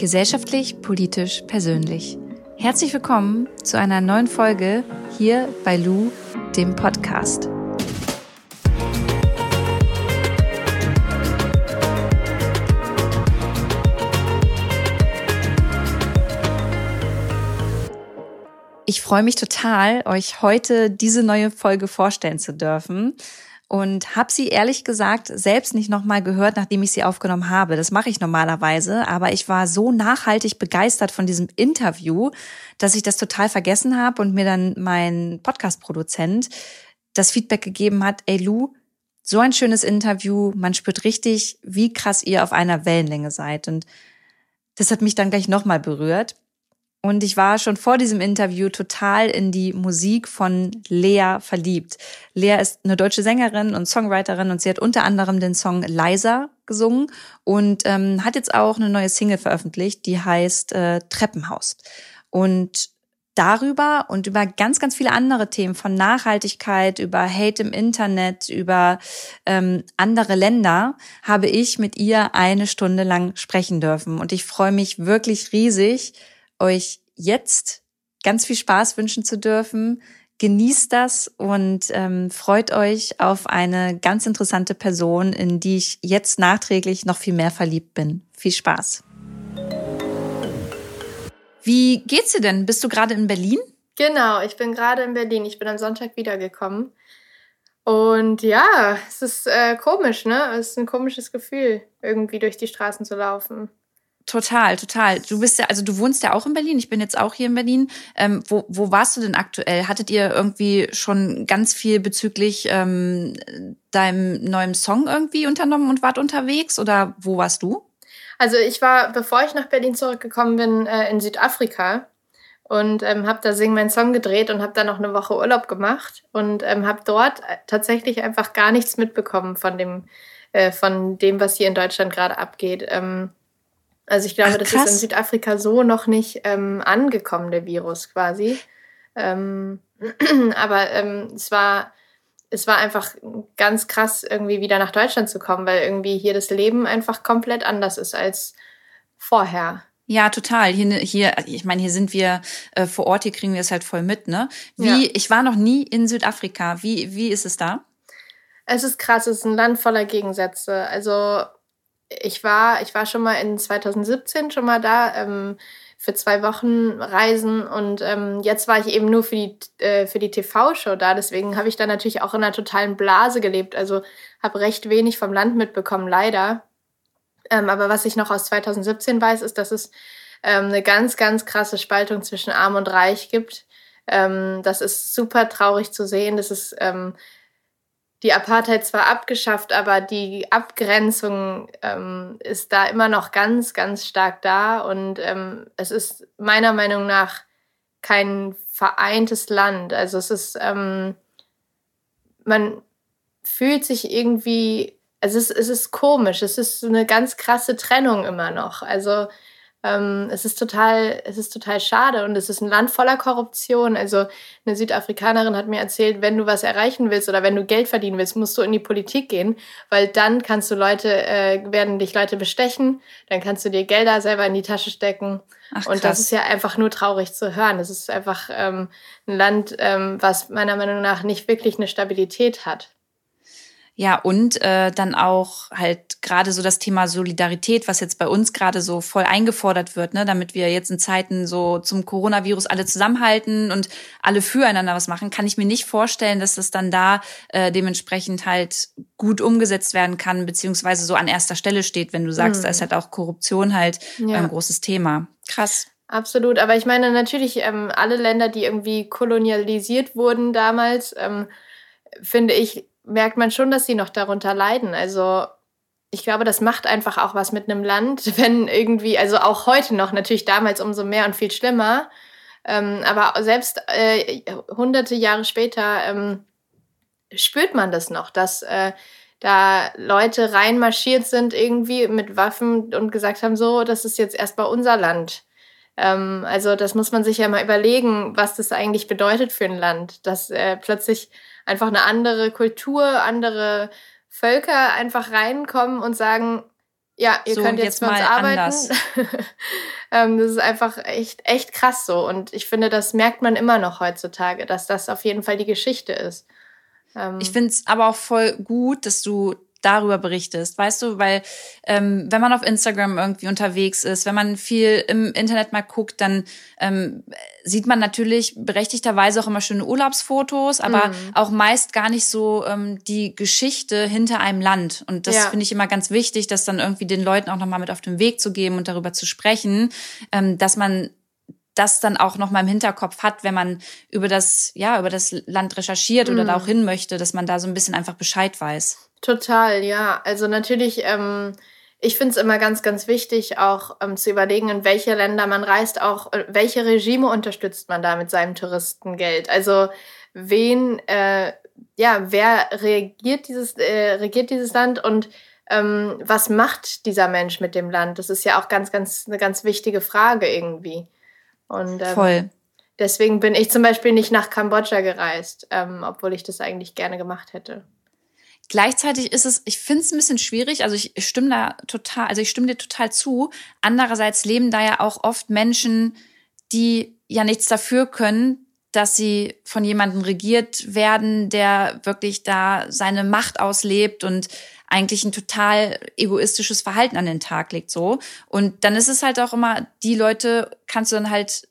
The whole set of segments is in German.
Gesellschaftlich, politisch, persönlich. Herzlich willkommen zu einer neuen Folge hier bei Lou, dem Podcast. Ich freue mich total, euch heute diese neue Folge vorstellen zu dürfen und habe sie ehrlich gesagt selbst nicht nochmal gehört, nachdem ich sie aufgenommen habe. Das mache ich normalerweise, aber ich war so nachhaltig begeistert von diesem Interview, dass ich das total vergessen habe und mir dann mein Podcast-Produzent das Feedback gegeben hat, ey Lou, so ein schönes Interview, man spürt richtig, wie krass ihr auf einer Wellenlänge seid. Und das hat mich dann gleich nochmal berührt. Und ich war schon vor diesem Interview total in die Musik von Lea verliebt. Lea ist eine deutsche Sängerin und Songwriterin und sie hat unter anderem den Song Liza gesungen und ähm, hat jetzt auch eine neue Single veröffentlicht, die heißt äh, Treppenhaus. Und darüber und über ganz, ganz viele andere Themen von Nachhaltigkeit, über Hate im Internet, über ähm, andere Länder habe ich mit ihr eine Stunde lang sprechen dürfen. Und ich freue mich wirklich riesig, euch jetzt ganz viel Spaß wünschen zu dürfen. Genießt das und ähm, freut euch auf eine ganz interessante Person, in die ich jetzt nachträglich noch viel mehr verliebt bin. Viel Spaß. Wie geht's dir denn? Bist du gerade in Berlin? Genau, ich bin gerade in Berlin. Ich bin am Sonntag wiedergekommen. Und ja, es ist äh, komisch, ne? Es ist ein komisches Gefühl, irgendwie durch die Straßen zu laufen. Total, total. Du bist ja, also du wohnst ja auch in Berlin. Ich bin jetzt auch hier in Berlin. Ähm, wo, wo warst du denn aktuell? Hattet ihr irgendwie schon ganz viel bezüglich ähm, deinem neuen Song irgendwie unternommen und wart unterwegs? Oder wo warst du? Also ich war, bevor ich nach Berlin zurückgekommen bin, äh, in Südafrika und ähm, habe da Sing meinen Song gedreht und habe dann noch eine Woche Urlaub gemacht und ähm, habe dort tatsächlich einfach gar nichts mitbekommen von dem, äh, von dem, was hier in Deutschland gerade abgeht. Ähm, also ich glaube, Ach, das ist in Südafrika so noch nicht ähm, angekommen, der Virus quasi. Ähm, aber ähm, es war es war einfach ganz krass, irgendwie wieder nach Deutschland zu kommen, weil irgendwie hier das Leben einfach komplett anders ist als vorher. Ja, total. Hier, hier, ich meine, hier sind wir äh, vor Ort, hier kriegen wir es halt voll mit, ne? Wie, ja. ich war noch nie in Südafrika. Wie, wie ist es da? Es ist krass, es ist ein Land voller Gegensätze. Also ich war, ich war schon mal in 2017 schon mal da ähm, für zwei Wochen reisen und ähm, jetzt war ich eben nur für die, äh, für die TV-Show da. Deswegen habe ich da natürlich auch in einer totalen Blase gelebt. Also habe recht wenig vom Land mitbekommen, leider. Ähm, aber was ich noch aus 2017 weiß, ist, dass es ähm, eine ganz, ganz krasse Spaltung zwischen Arm und Reich gibt. Ähm, das ist super traurig zu sehen. Das ist ähm, die Apartheid zwar abgeschafft, aber die Abgrenzung ähm, ist da immer noch ganz, ganz stark da. Und ähm, es ist meiner Meinung nach kein vereintes Land. Also es ist, ähm, man fühlt sich irgendwie, also es, es ist komisch, es ist eine ganz krasse Trennung immer noch. Also ähm, es ist total, es ist total schade und es ist ein Land voller Korruption. Also eine Südafrikanerin hat mir erzählt, wenn du was erreichen willst oder wenn du Geld verdienen willst, musst du in die Politik gehen, weil dann kannst du Leute, äh, werden dich Leute bestechen, dann kannst du dir Gelder selber in die Tasche stecken. Ach, und das ist ja einfach nur traurig zu hören. Es ist einfach ähm, ein Land, ähm, was meiner Meinung nach nicht wirklich eine Stabilität hat. Ja, und äh, dann auch halt gerade so das Thema Solidarität, was jetzt bei uns gerade so voll eingefordert wird, ne, damit wir jetzt in Zeiten so zum Coronavirus alle zusammenhalten und alle füreinander was machen, kann ich mir nicht vorstellen, dass das dann da äh, dementsprechend halt gut umgesetzt werden kann, beziehungsweise so an erster Stelle steht, wenn du sagst, mhm. da ist halt auch Korruption halt ja. ein großes Thema. Krass. Absolut, aber ich meine natürlich ähm, alle Länder, die irgendwie kolonialisiert wurden damals, ähm, finde ich, merkt man schon, dass sie noch darunter leiden. Also ich glaube, das macht einfach auch was mit einem Land, wenn irgendwie, also auch heute noch, natürlich damals umso mehr und viel schlimmer, ähm, aber selbst äh, hunderte Jahre später ähm, spürt man das noch, dass äh, da Leute reinmarschiert sind irgendwie mit Waffen und gesagt haben, so, das ist jetzt erstmal unser Land. Ähm, also das muss man sich ja mal überlegen, was das eigentlich bedeutet für ein Land, dass äh, plötzlich einfach eine andere Kultur, andere Völker einfach reinkommen und sagen, Ja, ihr so, könnt jetzt, jetzt für uns arbeiten. ähm, das ist einfach echt, echt krass so. Und ich finde, das merkt man immer noch heutzutage, dass das auf jeden Fall die Geschichte ist. Ähm, ich finde es aber auch voll gut, dass du darüber berichtest, weißt du, weil ähm, wenn man auf Instagram irgendwie unterwegs ist, wenn man viel im Internet mal guckt, dann ähm, sieht man natürlich berechtigterweise auch immer schöne Urlaubsfotos, aber mhm. auch meist gar nicht so ähm, die Geschichte hinter einem Land. Und das ja. finde ich immer ganz wichtig, das dann irgendwie den Leuten auch nochmal mit auf den Weg zu geben und darüber zu sprechen, ähm, dass man das dann auch noch mal im Hinterkopf hat, wenn man über das, ja, über das Land recherchiert mhm. oder da auch hin möchte, dass man da so ein bisschen einfach Bescheid weiß. Total, ja. Also natürlich, ähm, ich finde es immer ganz, ganz wichtig, auch ähm, zu überlegen, in welche Länder man reist, auch äh, welche Regime unterstützt man da mit seinem Touristengeld. Also wen, äh, ja, wer regiert dieses, äh, regiert dieses Land und ähm, was macht dieser Mensch mit dem Land? Das ist ja auch ganz, ganz eine ganz wichtige Frage irgendwie. Und ähm, Voll. deswegen bin ich zum Beispiel nicht nach Kambodscha gereist, ähm, obwohl ich das eigentlich gerne gemacht hätte. Gleichzeitig ist es, ich finde es ein bisschen schwierig, also ich stimme da total, also ich stimme dir total zu. Andererseits leben da ja auch oft Menschen, die ja nichts dafür können, dass sie von jemandem regiert werden, der wirklich da seine Macht auslebt und eigentlich ein total egoistisches Verhalten an den Tag legt, so. Und dann ist es halt auch immer, die Leute kannst du dann halt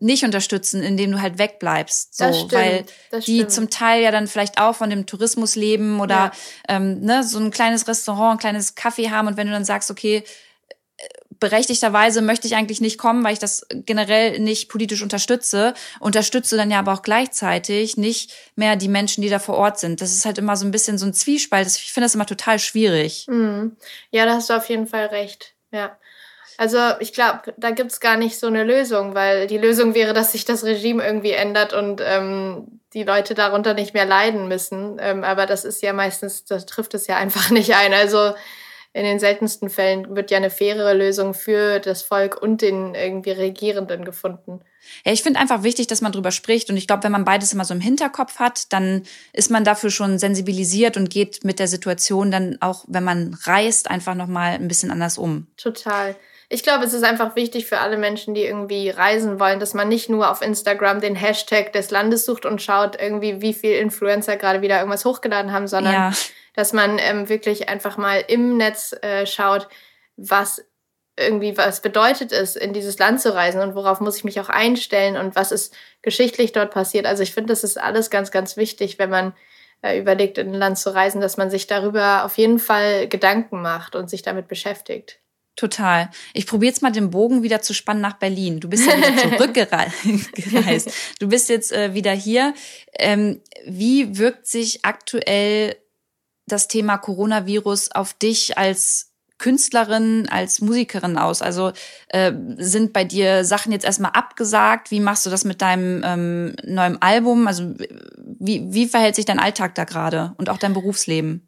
nicht unterstützen, indem du halt wegbleibst. So, stimmt, weil die stimmt. zum Teil ja dann vielleicht auch von dem Tourismus leben oder ja. ähm, ne, so ein kleines Restaurant, ein kleines Kaffee haben und wenn du dann sagst, okay, äh, berechtigterweise möchte ich eigentlich nicht kommen, weil ich das generell nicht politisch unterstütze, unterstütze dann ja aber auch gleichzeitig nicht mehr die Menschen, die da vor Ort sind. Das ist halt immer so ein bisschen so ein Zwiespalt. Ich finde das immer total schwierig. Mhm. Ja, da hast du auf jeden Fall recht. Ja. Also ich glaube, da gibt's gar nicht so eine Lösung, weil die Lösung wäre, dass sich das Regime irgendwie ändert und ähm, die Leute darunter nicht mehr leiden müssen. Ähm, aber das ist ja meistens, das trifft es ja einfach nicht ein. Also in den seltensten Fällen wird ja eine faire Lösung für das Volk und den irgendwie Regierenden gefunden. Ja, ich finde einfach wichtig, dass man drüber spricht. Und ich glaube, wenn man beides immer so im Hinterkopf hat, dann ist man dafür schon sensibilisiert und geht mit der Situation dann auch, wenn man reist, einfach nochmal ein bisschen anders um. Total ich glaube, es ist einfach wichtig für alle Menschen, die irgendwie reisen wollen, dass man nicht nur auf Instagram den Hashtag des Landes sucht und schaut, irgendwie, wie viel Influencer gerade wieder irgendwas hochgeladen haben, sondern ja. dass man ähm, wirklich einfach mal im Netz äh, schaut, was irgendwie was bedeutet es, in dieses Land zu reisen und worauf muss ich mich auch einstellen und was ist geschichtlich dort passiert. Also ich finde, das ist alles ganz, ganz wichtig, wenn man äh, überlegt, in ein Land zu reisen, dass man sich darüber auf jeden Fall Gedanken macht und sich damit beschäftigt. Total. Ich probiere jetzt mal den Bogen wieder zu spannen nach Berlin. Du bist ja wieder zurückgereist. Du bist jetzt äh, wieder hier. Ähm, wie wirkt sich aktuell das Thema Coronavirus auf dich als Künstlerin, als Musikerin aus? Also äh, sind bei dir Sachen jetzt erstmal abgesagt? Wie machst du das mit deinem ähm, neuen Album? Also wie, wie verhält sich dein Alltag da gerade und auch dein Berufsleben?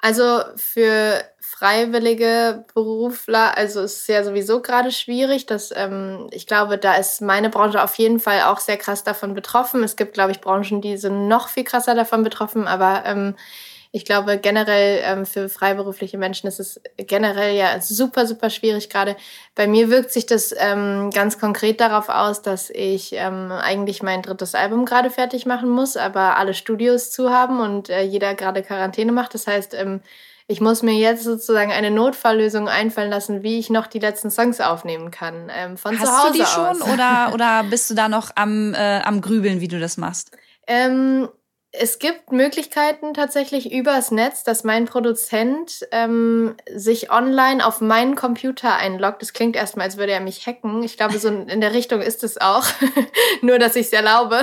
Also für freiwillige Berufler, also ist ja sowieso gerade schwierig. Dass, ähm, ich glaube, da ist meine Branche auf jeden Fall auch sehr krass davon betroffen. Es gibt, glaube ich, Branchen, die sind noch viel krasser davon betroffen, aber ähm, ich glaube, generell ähm, für freiberufliche Menschen ist es generell ja super, super schwierig gerade. Bei mir wirkt sich das ähm, ganz konkret darauf aus, dass ich ähm, eigentlich mein drittes Album gerade fertig machen muss, aber alle Studios zu haben und äh, jeder gerade Quarantäne macht. Das heißt, ähm, ich muss mir jetzt sozusagen eine Notfalllösung einfallen lassen, wie ich noch die letzten Songs aufnehmen kann. Ähm, von Hast zu Hause du die schon aus. oder, oder bist du da noch am, äh, am Grübeln, wie du das machst? Ähm, es gibt Möglichkeiten tatsächlich übers Netz, dass mein Produzent ähm, sich online auf meinen Computer einloggt. Das klingt erstmal, als würde er mich hacken. Ich glaube, so in der Richtung ist es auch. Nur, dass ich es erlaube.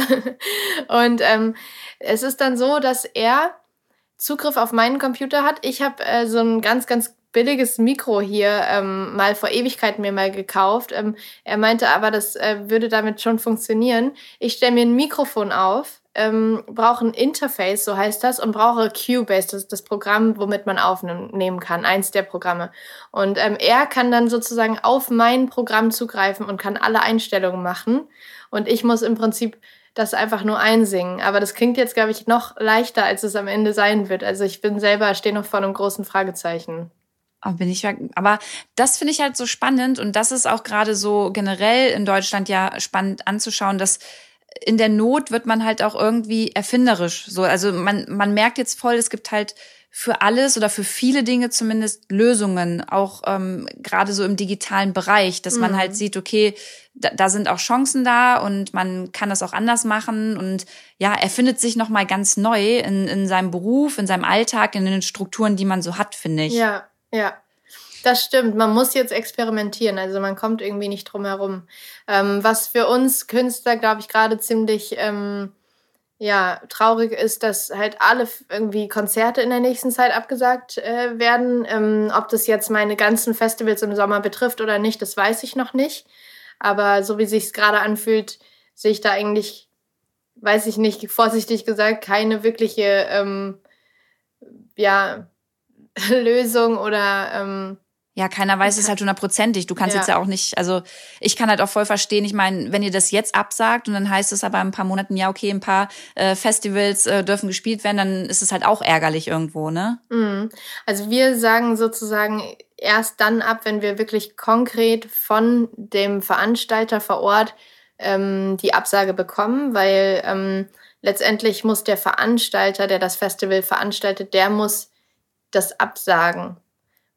Und ähm, es ist dann so, dass er Zugriff auf meinen Computer hat. Ich habe äh, so ein ganz, ganz billiges Mikro hier ähm, mal vor Ewigkeiten mir mal gekauft. Ähm, er meinte aber, das äh, würde damit schon funktionieren. Ich stelle mir ein Mikrofon auf, ähm, brauche ein Interface, so heißt das, und brauche Cubase, das ist das Programm, womit man aufnehmen kann, eins der Programme. Und ähm, er kann dann sozusagen auf mein Programm zugreifen und kann alle Einstellungen machen. Und ich muss im Prinzip das einfach nur einsingen. Aber das klingt jetzt, glaube ich, noch leichter, als es am Ende sein wird. Also ich bin selber, stehe noch vor einem großen Fragezeichen. Oh, bin ich aber das finde ich halt so spannend und das ist auch gerade so generell in Deutschland ja spannend anzuschauen, dass in der Not wird man halt auch irgendwie erfinderisch. So, also man, man merkt jetzt voll, es gibt halt für alles oder für viele Dinge zumindest Lösungen, auch ähm, gerade so im digitalen Bereich, dass mhm. man halt mhm. sieht, okay, da, da sind auch Chancen da und man kann das auch anders machen und ja, er findet sich noch mal ganz neu in, in seinem Beruf, in seinem Alltag, in den Strukturen, die man so hat, finde ich. Ja, ja. Das stimmt, man muss jetzt experimentieren, also man kommt irgendwie nicht drum herum. Ähm, was für uns Künstler, glaube ich, gerade ziemlich ähm, ja, traurig ist, dass halt alle irgendwie Konzerte in der nächsten Zeit abgesagt äh, werden. Ähm, ob das jetzt meine ganzen Festivals im Sommer betrifft oder nicht, das weiß ich noch nicht. Aber so wie sich gerade anfühlt, sehe ich da eigentlich, weiß ich nicht, vorsichtig gesagt, keine wirkliche ähm, ja, Lösung oder ähm, ja, keiner weiß es halt hundertprozentig. Du kannst ja. jetzt ja auch nicht, also ich kann halt auch voll verstehen, ich meine, wenn ihr das jetzt absagt und dann heißt es aber in ein paar Monaten, ja, okay, ein paar äh, Festivals äh, dürfen gespielt werden, dann ist es halt auch ärgerlich irgendwo, ne? Mhm. Also wir sagen sozusagen erst dann ab, wenn wir wirklich konkret von dem Veranstalter vor Ort ähm, die Absage bekommen, weil ähm, letztendlich muss der Veranstalter, der das Festival veranstaltet, der muss das absagen.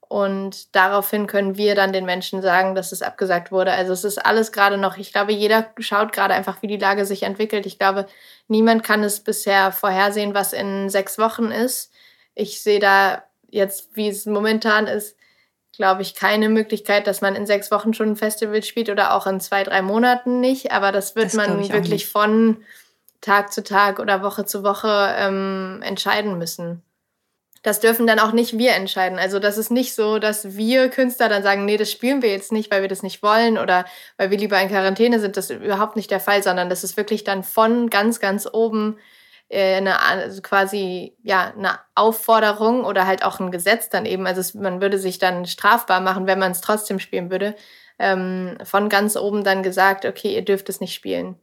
Und daraufhin können wir dann den Menschen sagen, dass es abgesagt wurde. Also es ist alles gerade noch, ich glaube, jeder schaut gerade einfach, wie die Lage sich entwickelt. Ich glaube, niemand kann es bisher vorhersehen, was in sechs Wochen ist. Ich sehe da jetzt, wie es momentan ist, glaube ich, keine Möglichkeit, dass man in sechs Wochen schon ein Festival spielt oder auch in zwei, drei Monaten nicht. Aber das wird das man wirklich von Tag zu Tag oder Woche zu Woche ähm, entscheiden müssen das dürfen dann auch nicht wir entscheiden. Also das ist nicht so, dass wir Künstler dann sagen, nee, das spielen wir jetzt nicht, weil wir das nicht wollen oder weil wir lieber in Quarantäne sind. Das ist überhaupt nicht der Fall, sondern das ist wirklich dann von ganz, ganz oben äh, eine also quasi ja eine Aufforderung oder halt auch ein Gesetz dann eben. Also es, man würde sich dann strafbar machen, wenn man es trotzdem spielen würde. Ähm, von ganz oben dann gesagt, okay, ihr dürft es nicht spielen.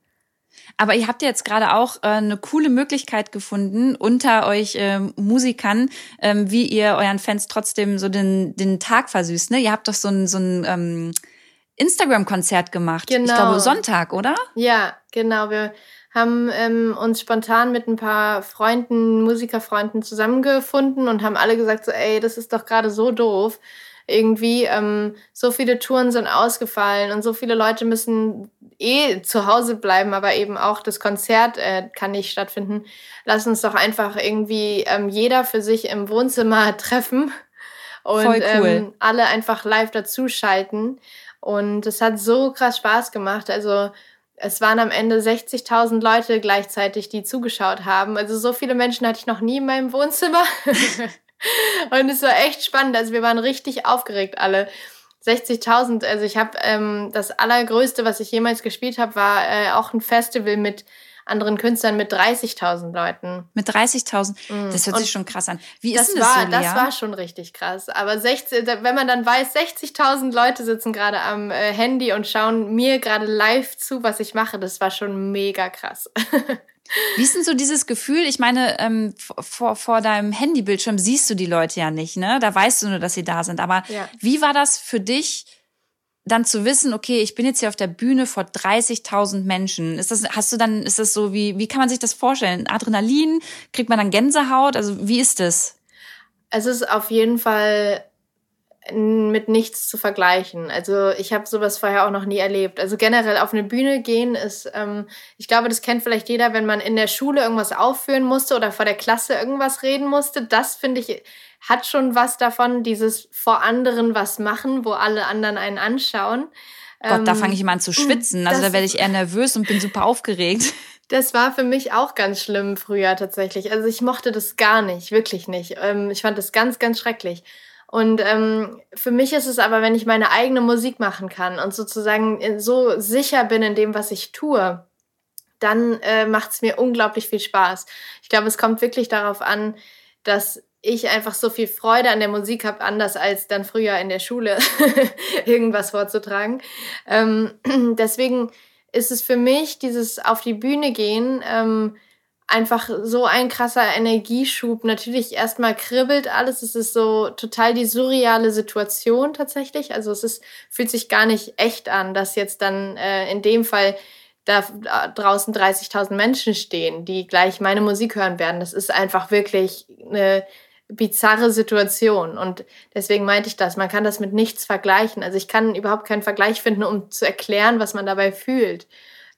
Aber ihr habt ja jetzt gerade auch äh, eine coole Möglichkeit gefunden unter euch äh, Musikern, ähm, wie ihr euren Fans trotzdem so den, den Tag versüßt. Ne? Ihr habt doch so ein, so ein ähm, Instagram-Konzert gemacht. Genau. Ich glaube Sonntag, oder? Ja, genau. Wir haben ähm, uns spontan mit ein paar Freunden, Musikerfreunden zusammengefunden und haben alle gesagt, so, ey, das ist doch gerade so doof irgendwie ähm, so viele Touren sind ausgefallen und so viele Leute müssen eh zu Hause bleiben, aber eben auch das Konzert äh, kann nicht stattfinden. Lass uns doch einfach irgendwie ähm, jeder für sich im Wohnzimmer treffen und cool. ähm, alle einfach live dazuschalten. Und es hat so krass Spaß gemacht. Also es waren am Ende 60.000 Leute gleichzeitig, die zugeschaut haben. Also so viele Menschen hatte ich noch nie in meinem Wohnzimmer. Und es war echt spannend. Also wir waren richtig aufgeregt alle. 60.000, also ich habe ähm, das allergrößte, was ich jemals gespielt habe, war äh, auch ein Festival mit anderen Künstlern mit 30.000 Leuten. Mit 30.000? Mm. Das hört sich schon krass an. Wie das ist denn das war, so, Lea? Das war schon richtig krass. Aber 60, wenn man dann weiß, 60.000 Leute sitzen gerade am äh, Handy und schauen mir gerade live zu, was ich mache, das war schon mega krass. Wie ist denn so dieses Gefühl? Ich meine, ähm, vor, vor deinem Handybildschirm siehst du die Leute ja nicht, ne? Da weißt du nur, dass sie da sind. Aber ja. wie war das für dich, dann zu wissen, okay, ich bin jetzt hier auf der Bühne vor 30.000 Menschen? Ist das, hast du dann, ist das so wie, wie kann man sich das vorstellen? Adrenalin? Kriegt man dann Gänsehaut? Also wie ist das? Es ist auf jeden Fall mit nichts zu vergleichen. Also ich habe sowas vorher auch noch nie erlebt. Also generell auf eine Bühne gehen ist, ähm, ich glaube, das kennt vielleicht jeder, wenn man in der Schule irgendwas aufführen musste oder vor der Klasse irgendwas reden musste. Das finde ich hat schon was davon, dieses vor anderen was machen, wo alle anderen einen anschauen. Gott, ähm, da fange ich immer an zu schwitzen. Also da werde ich eher nervös und bin super aufgeregt. Das war für mich auch ganz schlimm früher tatsächlich. Also ich mochte das gar nicht, wirklich nicht. Ähm, ich fand das ganz, ganz schrecklich. Und ähm, für mich ist es aber, wenn ich meine eigene Musik machen kann und sozusagen äh, so sicher bin in dem, was ich tue, dann äh, macht es mir unglaublich viel Spaß. Ich glaube, es kommt wirklich darauf an, dass ich einfach so viel Freude an der Musik habe, anders als dann früher in der Schule irgendwas vorzutragen. Ähm, deswegen ist es für mich dieses auf die Bühne gehen ähm, einfach so ein krasser Energieschub. Natürlich erstmal kribbelt alles. Es ist so total die surreale Situation tatsächlich. Also es ist, fühlt sich gar nicht echt an, dass jetzt dann äh, in dem Fall da draußen 30.000 Menschen stehen, die gleich meine Musik hören werden. Das ist einfach wirklich eine bizarre Situation. Und deswegen meinte ich das. Man kann das mit nichts vergleichen. Also ich kann überhaupt keinen Vergleich finden, um zu erklären, was man dabei fühlt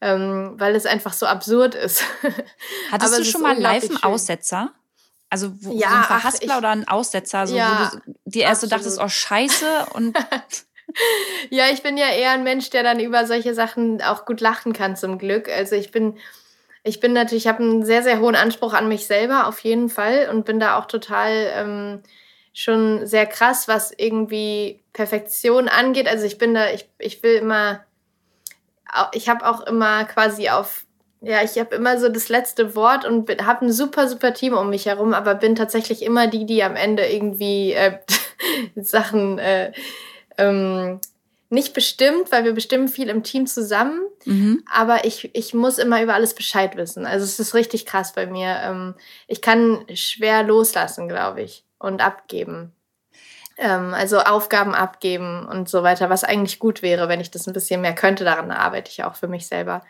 ähm, weil es einfach so absurd ist. Hattest du schon mal live einen Aussetzer? Also wo, ja, so ein Verhaspler ach, ich, oder ein Aussetzer, so, ja, wo du dir erst so dachtest, oh Scheiße und ja, ich bin ja eher ein Mensch, der dann über solche Sachen auch gut lachen kann, zum Glück. Also ich bin, ich bin natürlich, ich habe einen sehr, sehr hohen Anspruch an mich selber, auf jeden Fall, und bin da auch total ähm, schon sehr krass, was irgendwie Perfektion angeht. Also ich bin da, ich, ich will immer ich habe auch immer quasi auf, ja, ich habe immer so das letzte Wort und habe ein super, super Team um mich herum, aber bin tatsächlich immer die, die am Ende irgendwie äh, Sachen äh, ähm, nicht bestimmt, weil wir bestimmen viel im Team zusammen, mhm. aber ich, ich muss immer über alles Bescheid wissen. Also es ist richtig krass bei mir. Ähm, ich kann schwer loslassen, glaube ich, und abgeben. Ähm, also Aufgaben abgeben und so weiter, was eigentlich gut wäre, wenn ich das ein bisschen mehr könnte. Daran arbeite ich auch für mich selber.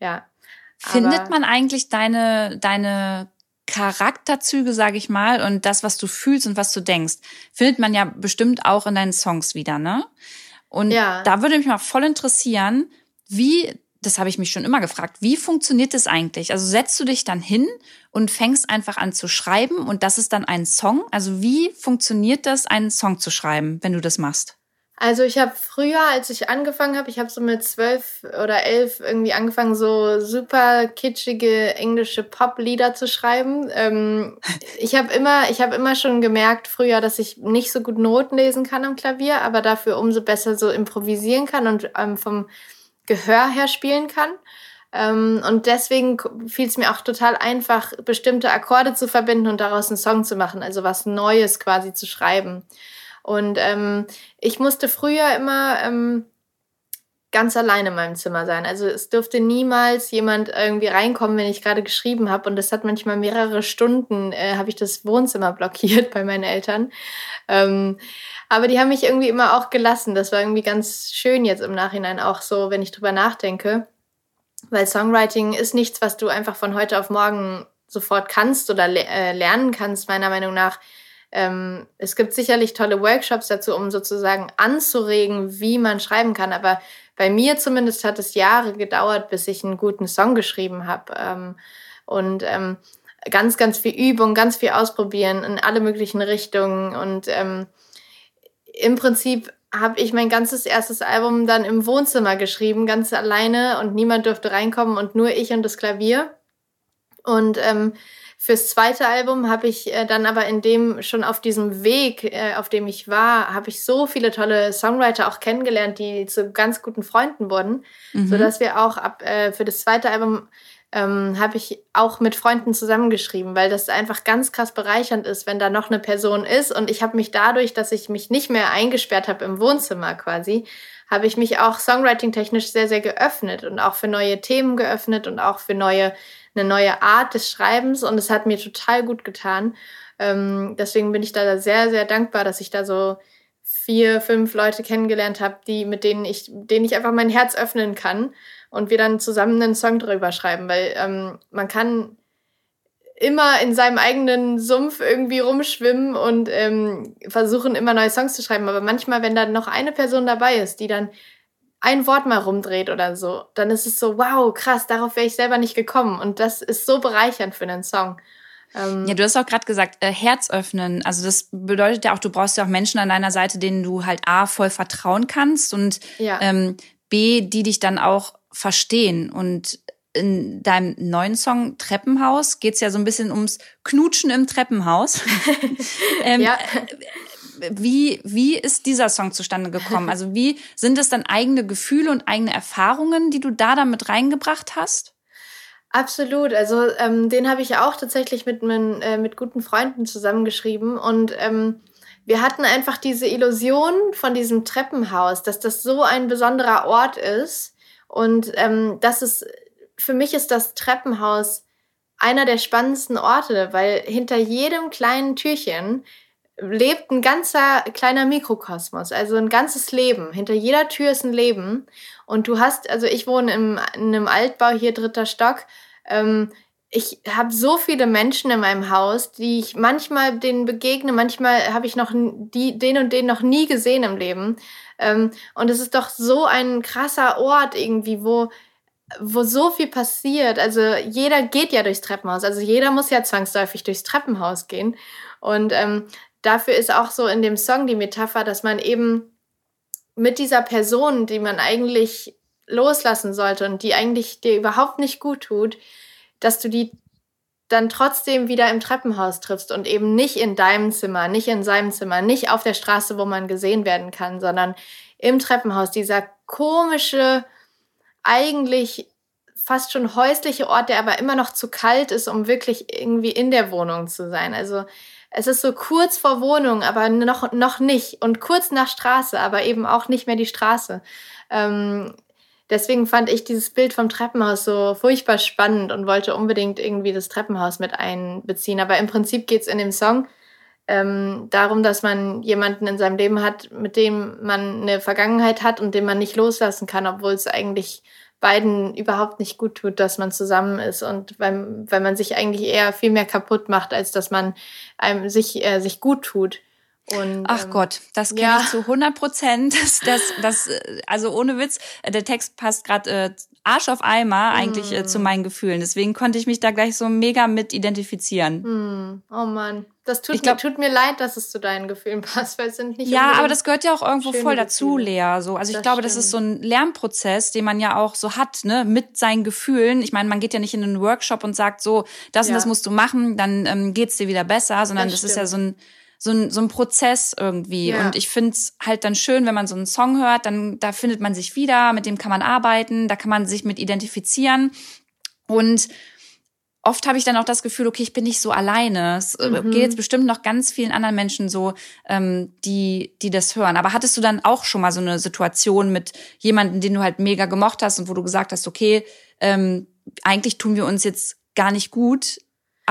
Ja. Findet man eigentlich deine, deine Charakterzüge, sage ich mal, und das, was du fühlst und was du denkst, findet man ja bestimmt auch in deinen Songs wieder, ne? Und ja. da würde mich mal voll interessieren, wie das habe ich mich schon immer gefragt, wie funktioniert das eigentlich? Also setzt du dich dann hin und fängst einfach an zu schreiben und das ist dann ein Song? Also wie funktioniert das, einen Song zu schreiben, wenn du das machst? Also ich habe früher, als ich angefangen habe, ich habe so mit zwölf oder elf irgendwie angefangen, so super kitschige englische Pop-Lieder zu schreiben. Ähm, ich habe immer, ich habe immer schon gemerkt früher, dass ich nicht so gut Noten lesen kann am Klavier, aber dafür umso besser so improvisieren kann und ähm, vom Gehör her spielen kann. Ähm, und deswegen fiel es mir auch total einfach, bestimmte Akkorde zu verbinden und daraus einen Song zu machen, also was Neues quasi zu schreiben. Und ähm, ich musste früher immer ähm, ganz alleine in meinem Zimmer sein. Also es durfte niemals jemand irgendwie reinkommen, wenn ich gerade geschrieben habe. Und das hat manchmal mehrere Stunden, äh, habe ich das Wohnzimmer blockiert bei meinen Eltern. Ähm, aber die haben mich irgendwie immer auch gelassen. Das war irgendwie ganz schön jetzt im Nachhinein auch so, wenn ich drüber nachdenke. Weil Songwriting ist nichts, was du einfach von heute auf morgen sofort kannst oder le äh, lernen kannst, meiner Meinung nach. Ähm, es gibt sicherlich tolle Workshops dazu, um sozusagen anzuregen, wie man schreiben kann. Aber bei mir zumindest hat es Jahre gedauert, bis ich einen guten Song geschrieben habe. Ähm, und ähm, ganz, ganz viel Übung, ganz viel ausprobieren in alle möglichen Richtungen. Und ähm, im Prinzip habe ich mein ganzes erstes Album dann im Wohnzimmer geschrieben, ganz alleine und niemand durfte reinkommen und nur ich und das Klavier. Und ähm, fürs zweite Album habe ich äh, dann aber in dem schon auf diesem Weg, äh, auf dem ich war, habe ich so viele tolle Songwriter auch kennengelernt, die zu ganz guten Freunden wurden, mhm. so dass wir auch ab äh, für das zweite Album ähm, habe ich auch mit Freunden zusammengeschrieben, weil das einfach ganz krass bereichernd ist, wenn da noch eine Person ist. Und ich habe mich dadurch, dass ich mich nicht mehr eingesperrt habe im Wohnzimmer quasi, habe ich mich auch songwriting-technisch sehr, sehr geöffnet und auch für neue Themen geöffnet und auch für neue, eine neue Art des Schreibens. Und es hat mir total gut getan. Ähm, deswegen bin ich da sehr, sehr dankbar, dass ich da so vier, fünf Leute kennengelernt habe, die, mit denen ich, denen ich einfach mein Herz öffnen kann und wir dann zusammen einen Song drüber schreiben, weil ähm, man kann immer in seinem eigenen Sumpf irgendwie rumschwimmen und ähm, versuchen immer neue Songs zu schreiben. Aber manchmal, wenn dann noch eine Person dabei ist, die dann ein Wort mal rumdreht oder so, dann ist es so, wow, krass, darauf wäre ich selber nicht gekommen. Und das ist so bereichernd für einen Song. Ähm ja, du hast auch gerade gesagt, äh, Herz öffnen. Also das bedeutet ja auch, du brauchst ja auch Menschen an deiner Seite, denen du halt A, voll vertrauen kannst und ja. ähm, B, die dich dann auch verstehen. Und in deinem neuen Song Treppenhaus geht's ja so ein bisschen ums Knutschen im Treppenhaus. ähm, ja. Wie, wie ist dieser Song zustande gekommen? Also wie sind es dann eigene Gefühle und eigene Erfahrungen, die du da damit reingebracht hast? Absolut. Also ähm, den habe ich auch tatsächlich mit, mit, äh, mit guten Freunden zusammengeschrieben und ähm, wir hatten einfach diese Illusion von diesem Treppenhaus, dass das so ein besonderer Ort ist und ähm, das ist, für mich ist das Treppenhaus einer der spannendsten Orte, weil hinter jedem kleinen Türchen lebt ein ganzer kleiner Mikrokosmos, also ein ganzes Leben. Hinter jeder Tür ist ein Leben. Und du hast, also ich wohne im, in einem Altbau hier, dritter Stock. Ähm, ich habe so viele Menschen in meinem Haus, die ich manchmal denen begegne, manchmal habe ich noch die, den und den noch nie gesehen im Leben. Ähm, und es ist doch so ein krasser Ort irgendwie, wo wo so viel passiert. Also jeder geht ja durchs Treppenhaus. Also jeder muss ja zwangsläufig durchs Treppenhaus gehen. Und ähm, dafür ist auch so in dem Song die Metapher, dass man eben mit dieser Person, die man eigentlich loslassen sollte und die eigentlich dir überhaupt nicht gut tut, dass du die dann trotzdem wieder im Treppenhaus triffst und eben nicht in deinem Zimmer, nicht in seinem Zimmer, nicht auf der Straße, wo man gesehen werden kann, sondern im Treppenhaus, dieser komische, eigentlich fast schon häusliche Ort, der aber immer noch zu kalt ist, um wirklich irgendwie in der Wohnung zu sein. Also es ist so kurz vor Wohnung, aber noch, noch nicht. Und kurz nach Straße, aber eben auch nicht mehr die Straße. Ähm, deswegen fand ich dieses Bild vom Treppenhaus so furchtbar spannend und wollte unbedingt irgendwie das Treppenhaus mit einbeziehen. Aber im Prinzip geht es in dem Song ähm, darum, dass man jemanden in seinem Leben hat, mit dem man eine Vergangenheit hat und den man nicht loslassen kann, obwohl es eigentlich beiden überhaupt nicht gut tut, dass man zusammen ist und weil, weil man sich eigentlich eher viel mehr kaputt macht, als dass man einem sich, äh, sich gut tut. Und, Ach ähm, Gott, das kenne ja. ich zu 100 Prozent. Das, das, das, also ohne Witz, der Text passt gerade äh, Arsch auf Eimer eigentlich mm. äh, zu mm. meinen Gefühlen. Deswegen konnte ich mich da gleich so mega mit identifizieren. Mm. Oh Mann, das tut, glaub, mir, tut mir leid, dass es zu deinen Gefühlen passt, weil es sind nicht Ja, aber das gehört ja auch irgendwo voll dazu, Gefühle. Lea. So. Also ich das glaube, stimmt. das ist so ein Lernprozess, den man ja auch so hat, ne, mit seinen Gefühlen. Ich meine, man geht ja nicht in einen Workshop und sagt so, das ja. und das musst du machen, dann ähm, geht's dir wieder besser, sondern das, das ist ja so ein so ein, so ein Prozess irgendwie. Ja. Und ich finde es halt dann schön, wenn man so einen Song hört, dann da findet man sich wieder, mit dem kann man arbeiten, da kann man sich mit identifizieren. Und oft habe ich dann auch das Gefühl, okay, ich bin nicht so alleine. Es äh, mhm. geht jetzt bestimmt noch ganz vielen anderen Menschen so, ähm, die, die das hören. Aber hattest du dann auch schon mal so eine Situation mit jemandem, den du halt mega gemocht hast und wo du gesagt hast, okay, ähm, eigentlich tun wir uns jetzt gar nicht gut,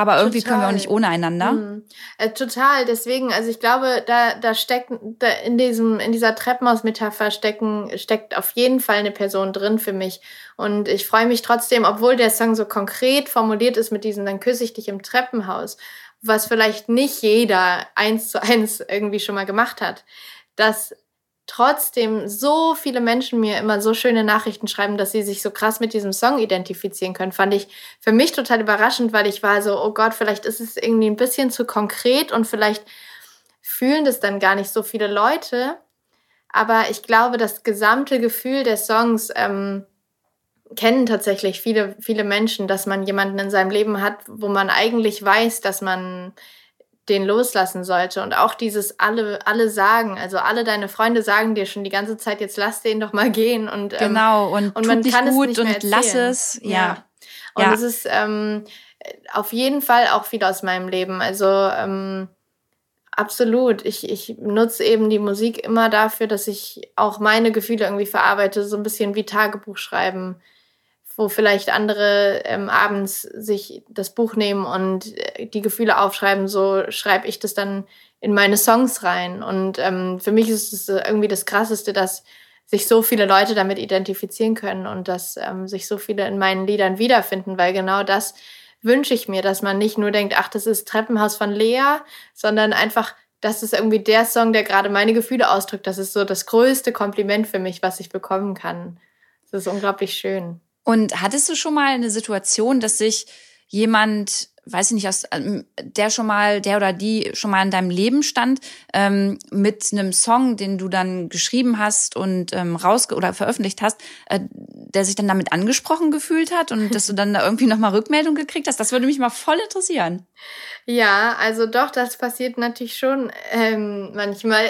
aber irgendwie total. können wir auch nicht ohne einander. Mhm. Äh, total. Deswegen, also ich glaube, da, da steckt da in diesem, in dieser Treppenhaus-Metapher stecken, steckt auf jeden Fall eine Person drin für mich. Und ich freue mich trotzdem, obwohl der Song so konkret formuliert ist mit diesem, dann küsse ich dich im Treppenhaus, was vielleicht nicht jeder eins zu eins irgendwie schon mal gemacht hat, dass trotzdem so viele Menschen mir immer so schöne Nachrichten schreiben, dass sie sich so krass mit diesem Song identifizieren können, fand ich für mich total überraschend, weil ich war so, oh Gott, vielleicht ist es irgendwie ein bisschen zu konkret und vielleicht fühlen das dann gar nicht so viele Leute. Aber ich glaube, das gesamte Gefühl der Songs ähm, kennen tatsächlich viele, viele Menschen, dass man jemanden in seinem Leben hat, wo man eigentlich weiß, dass man den loslassen sollte. Und auch dieses alle, alle sagen, also alle deine Freunde sagen dir schon die ganze Zeit, jetzt lass den doch mal gehen. Und, ähm, genau, und, und man kann gut es nicht und lass es. Ja. ja. Und ja. es ist ähm, auf jeden Fall auch viel aus meinem Leben. Also ähm, absolut. Ich, ich nutze eben die Musik immer dafür, dass ich auch meine Gefühle irgendwie verarbeite, so ein bisschen wie Tagebuch schreiben wo vielleicht andere ähm, abends sich das Buch nehmen und äh, die Gefühle aufschreiben, so schreibe ich das dann in meine Songs rein. Und ähm, für mich ist es irgendwie das Krasseste, dass sich so viele Leute damit identifizieren können und dass ähm, sich so viele in meinen Liedern wiederfinden, weil genau das wünsche ich mir, dass man nicht nur denkt, ach, das ist Treppenhaus von Lea, sondern einfach, das ist irgendwie der Song, der gerade meine Gefühle ausdrückt. Das ist so das größte Kompliment für mich, was ich bekommen kann. Das ist unglaublich schön. Und hattest du schon mal eine Situation, dass sich jemand, weiß ich nicht, aus, ähm, der schon mal, der oder die schon mal in deinem Leben stand, ähm, mit einem Song, den du dann geschrieben hast und ähm, raus oder veröffentlicht hast, äh, der sich dann damit angesprochen gefühlt hat und dass du dann da irgendwie nochmal Rückmeldung gekriegt hast? Das würde mich mal voll interessieren. Ja, also doch, das passiert natürlich schon ähm, manchmal.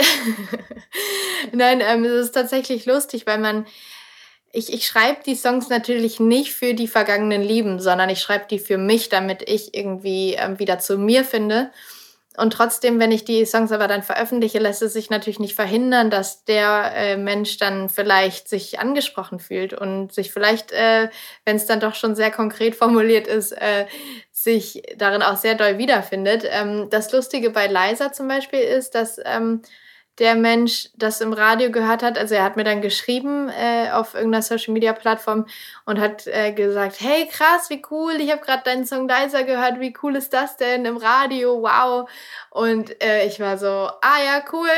Nein, ähm, es ist tatsächlich lustig, weil man ich, ich schreibe die Songs natürlich nicht für die vergangenen Lieben, sondern ich schreibe die für mich, damit ich irgendwie ähm, wieder zu mir finde. Und trotzdem, wenn ich die Songs aber dann veröffentliche, lässt es sich natürlich nicht verhindern, dass der äh, Mensch dann vielleicht sich angesprochen fühlt und sich vielleicht, äh, wenn es dann doch schon sehr konkret formuliert ist, äh, sich darin auch sehr doll wiederfindet. Ähm, das Lustige bei Liza zum Beispiel ist, dass ähm, der Mensch das im Radio gehört hat. Also er hat mir dann geschrieben äh, auf irgendeiner Social Media Plattform und hat äh, gesagt, hey krass, wie cool, ich habe gerade deinen Song Leiser gehört, wie cool ist das denn im Radio, wow. Und äh, ich war so, ah ja, cool.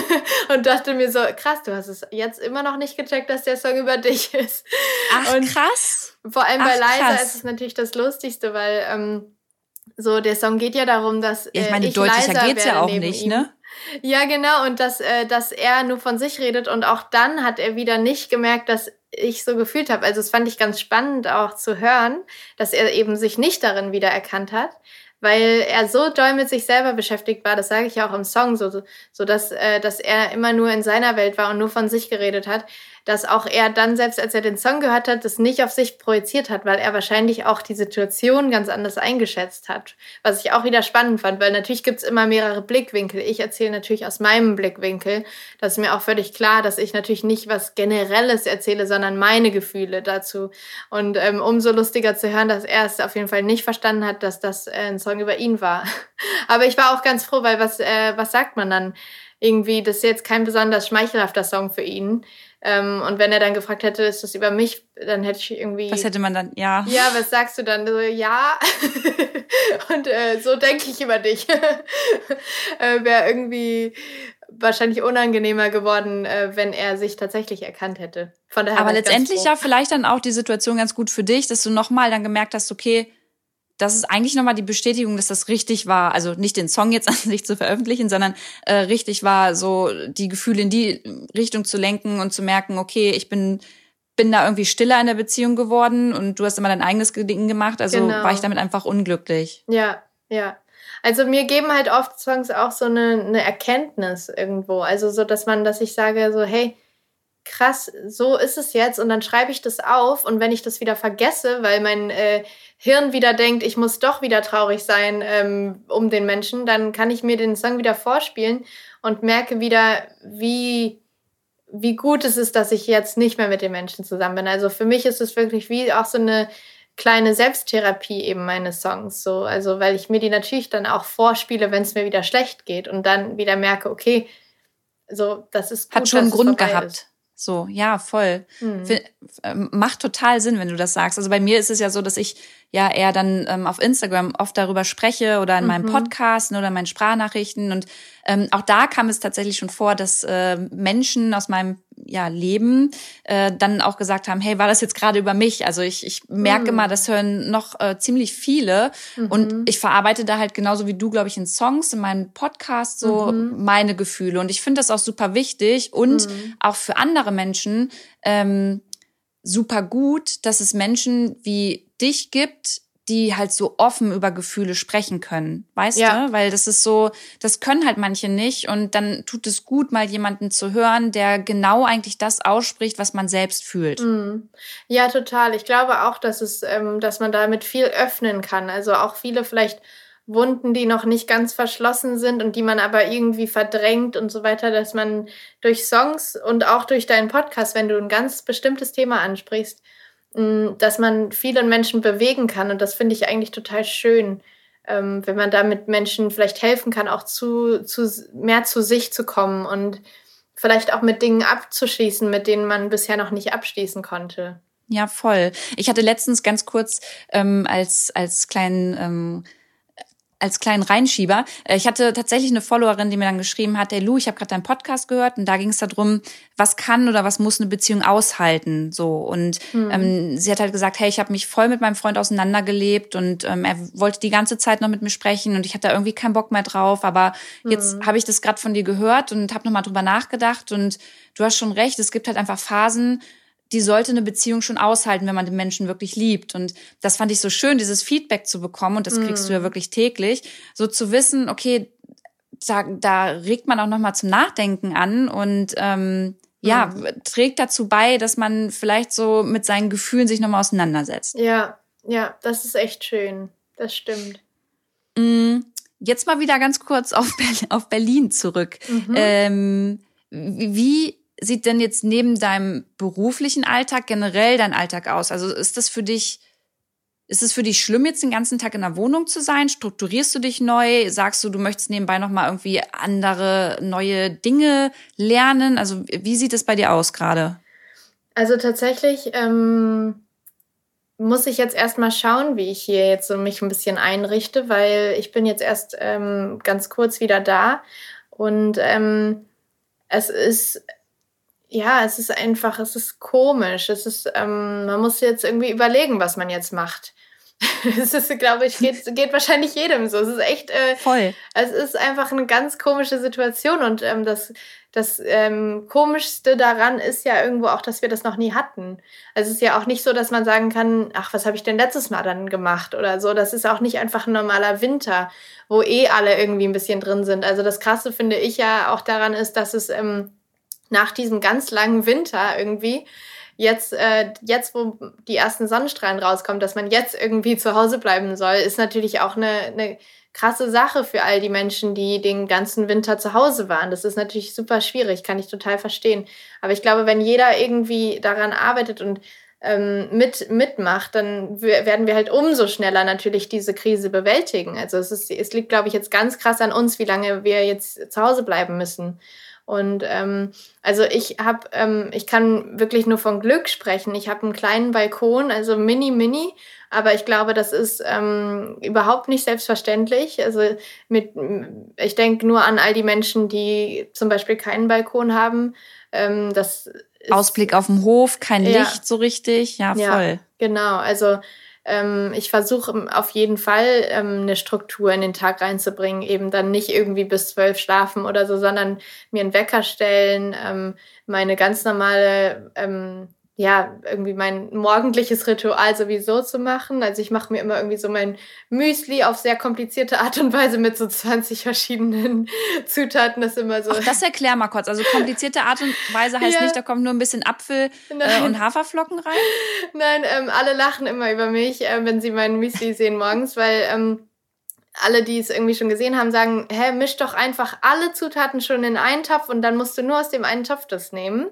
und dachte mir so, krass, du hast es jetzt immer noch nicht gecheckt, dass der Song über dich ist. Ach und krass. Vor allem Ach, bei Leiser ist es natürlich das Lustigste, weil ähm, so der Song geht ja darum, dass äh, ich meine, ich deutlicher geht's ja auch nicht, ihm. ne? Ja, genau. Und dass, äh, dass er nur von sich redet. Und auch dann hat er wieder nicht gemerkt, dass ich so gefühlt habe. Also das fand ich ganz spannend auch zu hören, dass er eben sich nicht darin wiedererkannt hat, weil er so doll mit sich selber beschäftigt war, das sage ich ja auch im Song, so, so dass, äh, dass er immer nur in seiner Welt war und nur von sich geredet hat, dass auch er dann, selbst als er den Song gehört hat, das nicht auf sich projiziert hat, weil er wahrscheinlich auch die Situation ganz anders eingeschätzt hat. Was ich auch wieder spannend fand, weil natürlich gibt's immer mehrere Blickwinkel. Ich erzähle natürlich aus meinem Blickwinkel. Das ist mir auch völlig klar, dass ich natürlich nicht was Generelles erzähle, sondern meine Gefühle dazu. Und ähm, umso lustiger zu hören, dass er es auf jeden Fall nicht verstanden hat, dass das äh, ein Song über ihn war. Aber ich war auch ganz froh, weil was, äh, was sagt man dann? Irgendwie, das ist jetzt kein besonders schmeichelhafter Song für ihn. Ähm, und wenn er dann gefragt hätte, ist das über mich, dann hätte ich irgendwie. Was hätte man dann, ja. Ja, was sagst du dann? So, ja. und äh, so denke ich über dich. äh, Wäre irgendwie wahrscheinlich unangenehmer geworden, äh, wenn er sich tatsächlich erkannt hätte. Von daher Aber letztendlich ja vielleicht dann auch die Situation ganz gut für dich, dass du nochmal dann gemerkt hast, okay, das ist eigentlich nochmal die Bestätigung, dass das richtig war. Also nicht den Song jetzt an sich zu veröffentlichen, sondern äh, richtig war, so die Gefühle in die Richtung zu lenken und zu merken, okay, ich bin bin da irgendwie stiller in der Beziehung geworden und du hast immer dein eigenes Ding gemacht. Also genau. war ich damit einfach unglücklich. Ja, ja. Also mir geben halt oft Songs auch so eine, eine Erkenntnis irgendwo. Also so, dass man, dass ich sage so, hey, krass, so ist es jetzt und dann schreibe ich das auf und wenn ich das wieder vergesse, weil mein äh, Hirn wieder denkt, ich muss doch wieder traurig sein ähm, um den Menschen, dann kann ich mir den Song wieder vorspielen und merke wieder, wie wie gut es ist, dass ich jetzt nicht mehr mit den Menschen zusammen bin. Also für mich ist es wirklich wie auch so eine kleine Selbsttherapie eben meine Songs so, also weil ich mir die natürlich dann auch vorspiele, wenn es mir wieder schlecht geht und dann wieder merke, okay, so das ist gut, hat schon einen Grund gehabt. Ist. So, ja, voll. Mhm. Macht total Sinn, wenn du das sagst. Also bei mir ist es ja so, dass ich ja eher dann ähm, auf Instagram oft darüber spreche oder in mhm. meinem Podcast oder in meinen Sprachnachrichten. Und ähm, auch da kam es tatsächlich schon vor, dass äh, Menschen aus meinem ja, Leben äh, dann auch gesagt haben, hey, war das jetzt gerade über mich? Also ich, ich merke mhm. mal, das hören noch äh, ziemlich viele. Mhm. Und ich verarbeite da halt genauso wie du, glaube ich, in Songs, in meinem Podcast so mhm. meine Gefühle. Und ich finde das auch super wichtig und mhm. auch für andere Menschen ähm, super gut, dass es Menschen wie dich gibt, die halt so offen über Gefühle sprechen können, weißt ja. du? Weil das ist so, das können halt manche nicht und dann tut es gut, mal jemanden zu hören, der genau eigentlich das ausspricht, was man selbst fühlt. Mhm. Ja, total. Ich glaube auch, dass es, ähm, dass man damit viel öffnen kann. Also auch viele vielleicht Wunden, die noch nicht ganz verschlossen sind und die man aber irgendwie verdrängt und so weiter, dass man durch Songs und auch durch deinen Podcast, wenn du ein ganz bestimmtes Thema ansprichst, dass man vielen Menschen bewegen kann. Und das finde ich eigentlich total schön, ähm, wenn man damit Menschen vielleicht helfen kann, auch zu, zu mehr zu sich zu kommen und vielleicht auch mit Dingen abzuschließen, mit denen man bisher noch nicht abschließen konnte. Ja, voll. Ich hatte letztens ganz kurz ähm, als, als kleinen ähm, als kleinen Reinschieber. Äh, ich hatte tatsächlich eine Followerin, die mir dann geschrieben hat, hey Lou, ich habe gerade deinen Podcast gehört und da ging es darum, was kann oder was muss eine Beziehung aushalten. So und mhm. ähm, sie hat halt gesagt, hey, ich habe mich voll mit meinem Freund auseinandergelebt und ähm, er wollte die ganze Zeit noch mit mir sprechen und ich hatte da irgendwie keinen Bock mehr drauf. Aber jetzt mhm. habe ich das gerade von dir gehört und habe nochmal drüber nachgedacht und du hast schon recht, es gibt halt einfach Phasen, die sollte eine Beziehung schon aushalten, wenn man den Menschen wirklich liebt. Und das fand ich so schön, dieses Feedback zu bekommen, und das kriegst mm. du ja mm. wirklich täglich, so zu wissen, okay, da, da regt man auch nochmal zum Nachdenken an und ähm, ja, mm. trägt dazu bei, dass man vielleicht so mit seinen Gefühlen sich nochmal auseinandersetzt. Ja, ja, das ist echt schön. Das stimmt. Mm, jetzt mal wieder ganz kurz auf, Berlin, auf Berlin zurück. Mhm. Ähm, wie sieht denn jetzt neben deinem beruflichen Alltag generell dein Alltag aus? Also ist das für dich, ist es für dich schlimm, jetzt den ganzen Tag in der Wohnung zu sein? Strukturierst du dich neu? Sagst du, du möchtest nebenbei nochmal irgendwie andere neue Dinge lernen? Also wie sieht es bei dir aus gerade? Also tatsächlich ähm, muss ich jetzt erstmal schauen, wie ich hier jetzt so mich ein bisschen einrichte, weil ich bin jetzt erst ähm, ganz kurz wieder da und ähm, es ist ja, es ist einfach, es ist komisch. Es ist, ähm, man muss jetzt irgendwie überlegen, was man jetzt macht. Es ist, glaube ich, geht, geht wahrscheinlich jedem so. Es ist echt. Äh, Voll. Es ist einfach eine ganz komische Situation und ähm, das, das ähm, Komischste daran ist ja irgendwo auch, dass wir das noch nie hatten. Also es ist ja auch nicht so, dass man sagen kann, ach, was habe ich denn letztes Mal dann gemacht oder so. Das ist auch nicht einfach ein normaler Winter, wo eh alle irgendwie ein bisschen drin sind. Also das Krasse finde ich ja auch daran ist, dass es ähm, nach diesem ganz langen Winter irgendwie jetzt, äh, jetzt, wo die ersten Sonnenstrahlen rauskommen, dass man jetzt irgendwie zu Hause bleiben soll, ist natürlich auch eine, eine krasse Sache für all die Menschen, die den ganzen Winter zu Hause waren. Das ist natürlich super schwierig, kann ich total verstehen. Aber ich glaube, wenn jeder irgendwie daran arbeitet und ähm, mit, mitmacht, dann werden wir halt umso schneller natürlich diese Krise bewältigen. Also es, ist, es liegt, glaube ich, jetzt ganz krass an uns, wie lange wir jetzt zu Hause bleiben müssen. Und ähm, also ich habe, ähm, ich kann wirklich nur von Glück sprechen. Ich habe einen kleinen Balkon, also mini, mini. Aber ich glaube, das ist ähm, überhaupt nicht selbstverständlich. Also mit, ich denke nur an all die Menschen, die zum Beispiel keinen Balkon haben. Ähm, das Ausblick auf dem Hof, kein ja. Licht so richtig. Ja, voll. Ja, genau. Also ähm, ich versuche auf jeden Fall ähm, eine Struktur in den Tag reinzubringen, eben dann nicht irgendwie bis zwölf schlafen oder so, sondern mir einen Wecker stellen, ähm, meine ganz normale ähm, ja, irgendwie mein morgendliches Ritual sowieso zu machen. Also ich mache mir immer irgendwie so mein Müsli auf sehr komplizierte Art und Weise mit so 20 verschiedenen Zutaten. Das immer so. Ach, das erklär mal kurz. Also komplizierte Art und Weise heißt ja. nicht, da kommt nur ein bisschen Apfel äh, und Haferflocken rein? Nein, ähm, alle lachen immer über mich, äh, wenn sie mein Müsli sehen morgens, weil ähm, alle, die es irgendwie schon gesehen haben, sagen, hä, misch doch einfach alle Zutaten schon in einen Topf und dann musst du nur aus dem einen Topf das nehmen.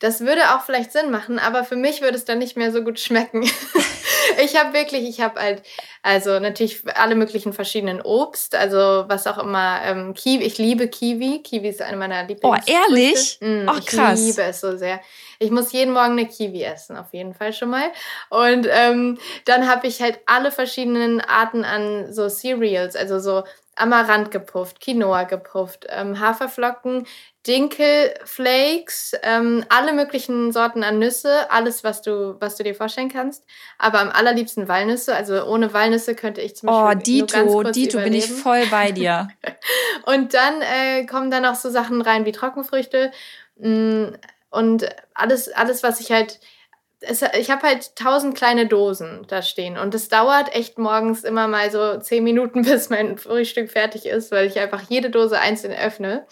Das würde auch vielleicht Sinn machen, aber für mich würde es dann nicht mehr so gut schmecken. ich habe wirklich, ich habe halt, also natürlich alle möglichen verschiedenen Obst, also was auch immer, ähm, Kiwi, ich liebe Kiwi. Kiwi ist eine meiner Lieblings. Oh, ehrlich? Mm, oh, krass. Ich liebe es so sehr. Ich muss jeden Morgen eine Kiwi essen, auf jeden Fall schon mal. Und ähm, dann habe ich halt alle verschiedenen Arten an so Cereals, also so Amaranth gepufft, Quinoa gepufft, ähm, Haferflocken, Dinkelflakes, ähm, alle möglichen Sorten an Nüsse, alles, was du, was du dir vorstellen kannst. Aber am allerliebsten Walnüsse. Also ohne Walnüsse könnte ich zum Beispiel. Oh, Dito, Dito, bin ich voll bei dir. und dann äh, kommen dann auch so Sachen rein wie Trockenfrüchte. Mm, und alles, alles, was ich halt es, ich habe halt tausend kleine Dosen da stehen und es dauert echt morgens immer mal so zehn Minuten, bis mein Frühstück fertig ist, weil ich einfach jede Dose einzeln öffne.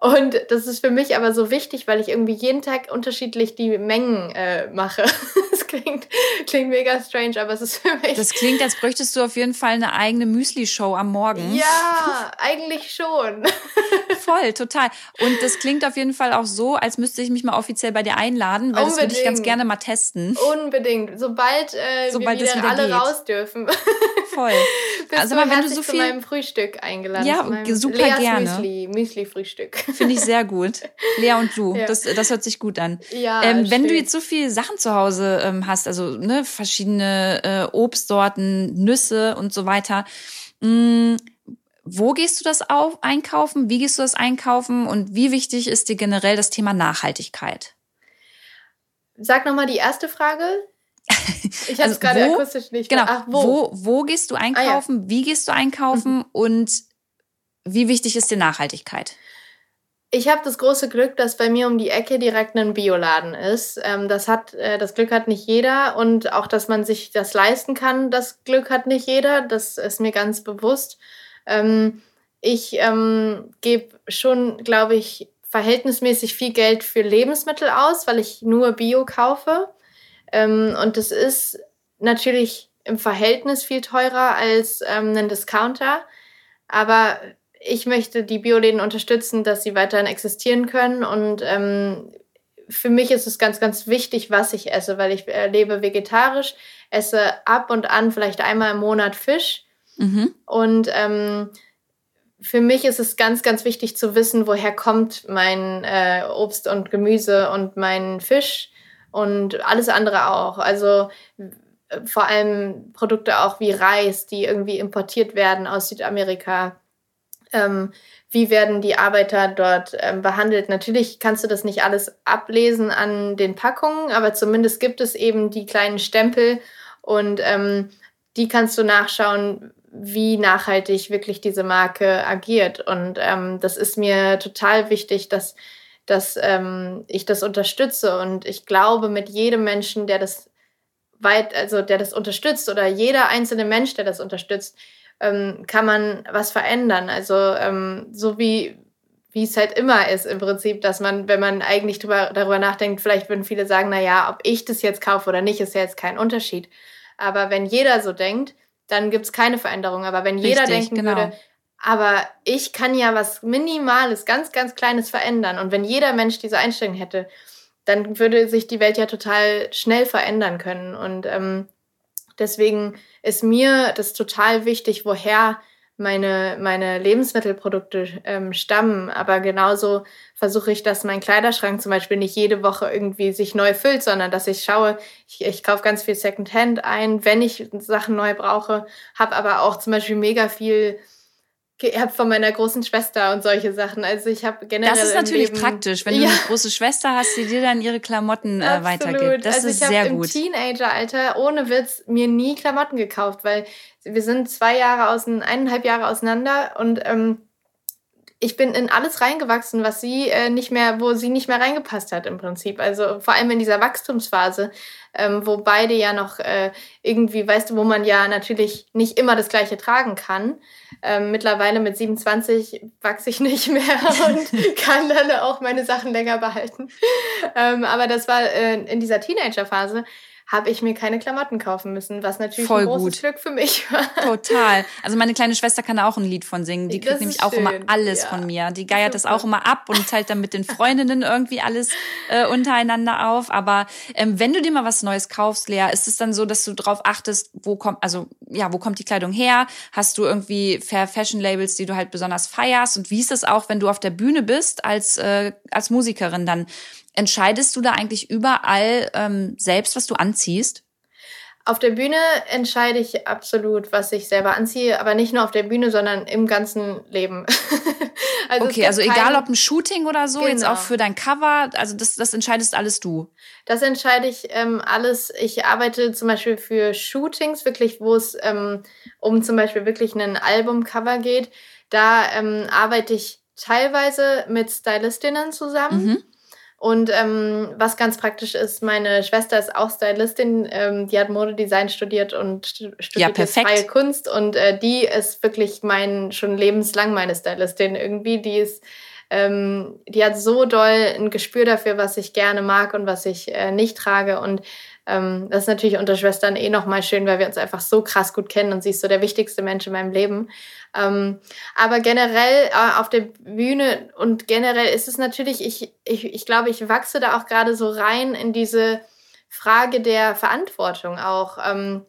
Und das ist für mich aber so wichtig, weil ich irgendwie jeden Tag unterschiedlich die Mengen äh, mache. das klingt, klingt mega strange, aber es ist für mich. Das klingt, als bräuchtest du auf jeden Fall eine eigene Müsli-Show am Morgen. Ja, eigentlich schon. Voll, total. Und das klingt auf jeden Fall auch so, als müsste ich mich mal offiziell bei dir einladen, weil Unbedingt. das würde ich ganz gerne mal testen. Unbedingt. Sobald, äh, Sobald wir wieder, wieder alle geht. raus dürfen. Voll. Bist also, wenn du so viel zu meinem Frühstück eingeladen. Ja, super Leas gerne. Müsli, Müsli-Frühstück. Finde ich sehr gut. Lea und du, ja. das, das hört sich gut an. Ja, ähm, wenn du jetzt so viele Sachen zu Hause ähm, hast, also ne, verschiedene äh, Obstsorten, Nüsse und so weiter, mh, mm, wo gehst du das auf, einkaufen? Wie gehst du das einkaufen? Und wie wichtig ist dir generell das Thema Nachhaltigkeit? Sag nochmal die erste Frage. Ich habe also es gerade akustisch nicht. Genau. Ach, wo? wo? Wo gehst du einkaufen? Ah, ja. Wie gehst du einkaufen? Mhm. Und wie wichtig ist dir Nachhaltigkeit? Ich habe das große Glück, dass bei mir um die Ecke direkt ein Bioladen ist. Ähm, das hat, äh, das Glück hat nicht jeder und auch, dass man sich das leisten kann, das Glück hat nicht jeder. Das ist mir ganz bewusst. Ähm, ich ähm, gebe schon, glaube ich, verhältnismäßig viel Geld für Lebensmittel aus, weil ich nur Bio kaufe. Ähm, und das ist natürlich im Verhältnis viel teurer als ähm, ein Discounter. Aber ich möchte die Bioläden unterstützen, dass sie weiterhin existieren können. Und ähm, für mich ist es ganz, ganz wichtig, was ich esse, weil ich äh, lebe vegetarisch, esse ab und an vielleicht einmal im Monat Fisch. Mhm. Und ähm, für mich ist es ganz, ganz wichtig zu wissen, woher kommt mein äh, Obst und Gemüse und mein Fisch und alles andere auch. Also vor allem Produkte auch wie Reis, die irgendwie importiert werden aus Südamerika. Ähm, wie werden die Arbeiter dort ähm, behandelt? Natürlich kannst du das nicht alles ablesen an den Packungen, aber zumindest gibt es eben die kleinen Stempel und ähm, die kannst du nachschauen, wie nachhaltig wirklich diese Marke agiert. Und ähm, das ist mir total wichtig, dass, dass ähm, ich das unterstütze. Und ich glaube, mit jedem Menschen, der das weit, also der das unterstützt oder jeder einzelne Mensch, der das unterstützt, ähm, kann man was verändern. Also ähm, so wie wie es halt immer ist im Prinzip, dass man, wenn man eigentlich drüber, darüber nachdenkt, vielleicht würden viele sagen, na ja, ob ich das jetzt kaufe oder nicht, ist ja jetzt kein Unterschied. Aber wenn jeder so denkt, dann gibt es keine Veränderung. Aber wenn Richtig, jeder denken genau. würde, aber ich kann ja was Minimales, ganz, ganz Kleines verändern. Und wenn jeder Mensch diese Einstellung hätte, dann würde sich die Welt ja total schnell verändern können. Und ähm, deswegen ist mir das total wichtig, woher meine, meine Lebensmittelprodukte ähm, stammen. Aber genauso versuche ich, dass mein Kleiderschrank zum Beispiel nicht jede Woche irgendwie sich neu füllt, sondern dass ich schaue, ich, ich kaufe ganz viel Secondhand ein, wenn ich Sachen neu brauche, habe aber auch zum Beispiel mega viel geerbt von meiner großen Schwester und solche Sachen. Also ich habe generell. Das ist natürlich Leben, praktisch, wenn du ja. eine große Schwester hast, die dir dann ihre Klamotten äh, weitergibt. Das also ist ich sehr gut. im Teenageralter ohne Witz mir nie Klamotten gekauft, weil wir sind zwei Jahre außen, eineinhalb Jahre auseinander und ähm, ich bin in alles reingewachsen, was sie äh, nicht mehr, wo sie nicht mehr reingepasst hat im Prinzip. Also vor allem in dieser Wachstumsphase, ähm, wo beide ja noch äh, irgendwie, weißt du, wo man ja natürlich nicht immer das Gleiche tragen kann. Ähm, mittlerweile mit 27 wachse ich nicht mehr und kann dann auch meine Sachen länger behalten. ähm, aber das war äh, in dieser Teenagerphase habe ich mir keine Klamotten kaufen müssen, was natürlich Voll ein großes gut. Glück für mich war. Total. Also meine kleine Schwester kann da auch ein Lied von singen. Die kriegt nämlich auch immer alles ja. von mir. Die geiert Super. das auch immer ab und teilt dann mit den Freundinnen irgendwie alles äh, untereinander auf. Aber ähm, wenn du dir mal was Neues kaufst, Lea, ist es dann so, dass du drauf achtest, wo kommt, also ja, wo kommt die Kleidung her? Hast du irgendwie Fair Fashion Labels, die du halt besonders feierst? Und wie ist das auch, wenn du auf der Bühne bist als äh, als Musikerin dann? Entscheidest du da eigentlich überall ähm, selbst, was du anziehst? Auf der Bühne entscheide ich absolut, was ich selber anziehe, aber nicht nur auf der Bühne, sondern im ganzen Leben. also okay, also egal ob ein Shooting oder so, genau. jetzt auch genau. für dein Cover, also das, das entscheidest alles du. Das entscheide ich ähm, alles. Ich arbeite zum Beispiel für Shootings, wirklich, wo es ähm, um zum Beispiel wirklich ein Albumcover geht. Da ähm, arbeite ich teilweise mit Stylistinnen zusammen. Mhm und ähm, was ganz praktisch ist, meine Schwester ist auch Stylistin, ähm, die hat Modedesign studiert und studiert ja, freie Kunst und äh, die ist wirklich mein schon lebenslang meine Stylistin irgendwie. Die ist ähm, die hat so doll ein Gespür dafür, was ich gerne mag und was ich äh, nicht trage und ähm, das ist natürlich unter Schwestern eh nochmal schön, weil wir uns einfach so krass gut kennen und sie ist so der wichtigste Mensch in meinem Leben. Ähm, aber generell äh, auf der Bühne und generell ist es natürlich, ich, ich, ich glaube, ich wachse da auch gerade so rein in diese Frage der Verantwortung auch. Ähm,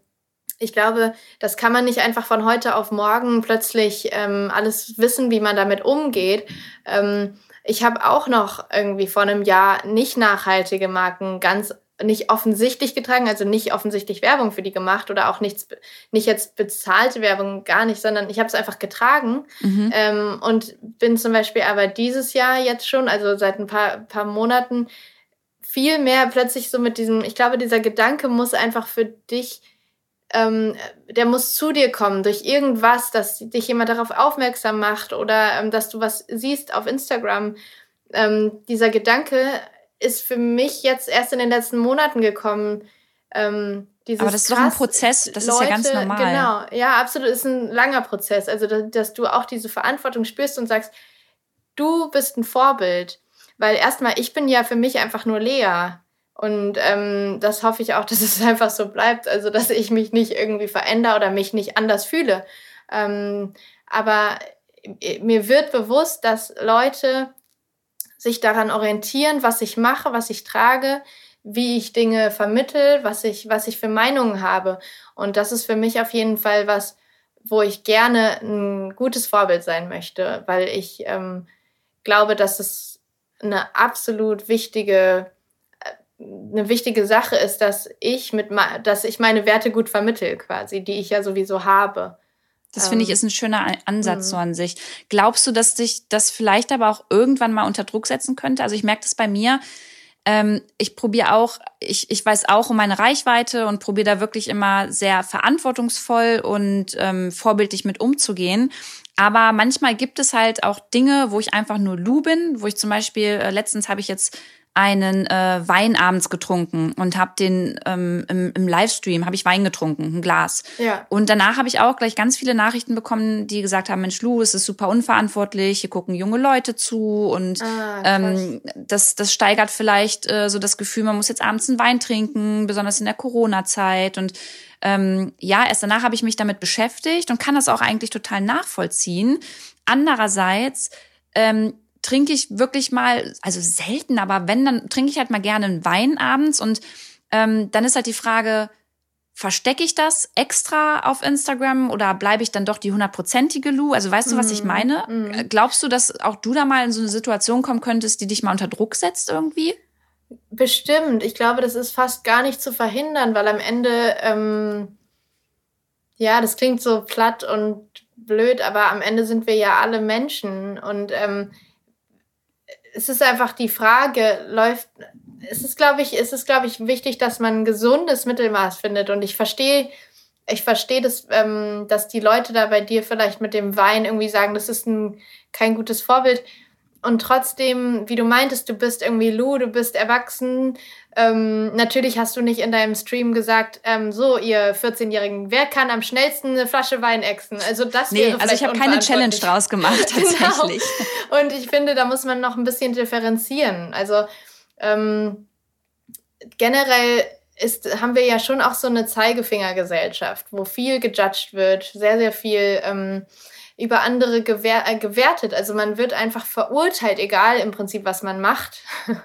ich glaube, das kann man nicht einfach von heute auf morgen plötzlich ähm, alles wissen, wie man damit umgeht. Ähm, ich habe auch noch irgendwie vor einem Jahr nicht nachhaltige Marken ganz nicht offensichtlich getragen, also nicht offensichtlich Werbung für die gemacht oder auch nichts, nicht jetzt bezahlte Werbung, gar nicht, sondern ich habe es einfach getragen mhm. ähm, und bin zum Beispiel aber dieses Jahr jetzt schon, also seit ein paar, paar Monaten, viel mehr plötzlich so mit diesem, ich glaube, dieser Gedanke muss einfach für dich, ähm, der muss zu dir kommen durch irgendwas, dass dich jemand darauf aufmerksam macht oder ähm, dass du was siehst auf Instagram. Ähm, dieser Gedanke, ist für mich jetzt erst in den letzten Monaten gekommen. Ähm, dieses Aber das ist doch ein Prozess, das Leute, ist ja ganz normal. Genau, ja, absolut, ist ein langer Prozess. Also, dass, dass du auch diese Verantwortung spürst und sagst, du bist ein Vorbild. Weil erstmal, ich bin ja für mich einfach nur Lea. Und ähm, das hoffe ich auch, dass es einfach so bleibt. Also, dass ich mich nicht irgendwie verändere oder mich nicht anders fühle. Ähm, aber äh, mir wird bewusst, dass Leute sich daran orientieren, was ich mache, was ich trage, wie ich Dinge vermittel, was ich, was ich für Meinungen habe. Und das ist für mich auf jeden Fall was, wo ich gerne ein gutes Vorbild sein möchte, weil ich ähm, glaube, dass es eine absolut wichtige äh, eine wichtige Sache ist, dass ich mit dass ich meine Werte gut vermittel quasi, die ich ja sowieso habe. Das finde ich ähm, ist ein schöner Ansatz mhm. so an sich. Glaubst du, dass dich das vielleicht aber auch irgendwann mal unter Druck setzen könnte? Also ich merke das bei mir. Ähm, ich probiere auch, ich, ich weiß auch um meine Reichweite und probiere da wirklich immer sehr verantwortungsvoll und ähm, vorbildlich mit umzugehen. Aber manchmal gibt es halt auch Dinge, wo ich einfach nur Lu bin, wo ich zum Beispiel, äh, letztens habe ich jetzt einen äh, Wein abends getrunken und habe den ähm, im, im Livestream habe ich Wein getrunken, ein Glas. Ja. Und danach habe ich auch gleich ganz viele Nachrichten bekommen, die gesagt haben, Mensch, Lu, es ist super unverantwortlich, hier gucken junge Leute zu und ah, ähm, das, das steigert vielleicht äh, so das Gefühl, man muss jetzt abends einen Wein trinken, besonders in der Corona-Zeit und ähm, ja, erst danach habe ich mich damit beschäftigt und kann das auch eigentlich total nachvollziehen. Andererseits ähm, trinke ich wirklich mal, also selten, aber wenn, dann trinke ich halt mal gerne einen Wein abends und ähm, dann ist halt die Frage, verstecke ich das extra auf Instagram oder bleibe ich dann doch die hundertprozentige Lu? Also weißt du, was ich mhm, meine? Mm. Glaubst du, dass auch du da mal in so eine Situation kommen könntest, die dich mal unter Druck setzt irgendwie? Bestimmt. Ich glaube, das ist fast gar nicht zu verhindern, weil am Ende, ähm, ja, das klingt so platt und blöd, aber am Ende sind wir ja alle Menschen und ähm, es ist einfach die Frage, läuft, es ist, glaube ich, es ist, glaube ich, wichtig, dass man ein gesundes Mittelmaß findet. Und ich verstehe, ich verstehe das, ähm, dass die Leute da bei dir vielleicht mit dem Wein irgendwie sagen, das ist ein, kein gutes Vorbild und trotzdem, wie du meintest, du bist irgendwie Lou, du bist erwachsen. Ähm, natürlich hast du nicht in deinem Stream gesagt, ähm, so, ihr 14-Jährigen, wer kann am schnellsten eine Flasche Wein exen? Also das nee, wäre also ich habe keine Challenge draus gemacht, tatsächlich. genau. Und ich finde, da muss man noch ein bisschen differenzieren. Also ähm, generell ist, haben wir ja schon auch so eine Zeigefingergesellschaft, wo viel gejudged wird, sehr, sehr viel ähm, über andere gewer äh, gewertet. Also man wird einfach verurteilt, egal im Prinzip, was man macht.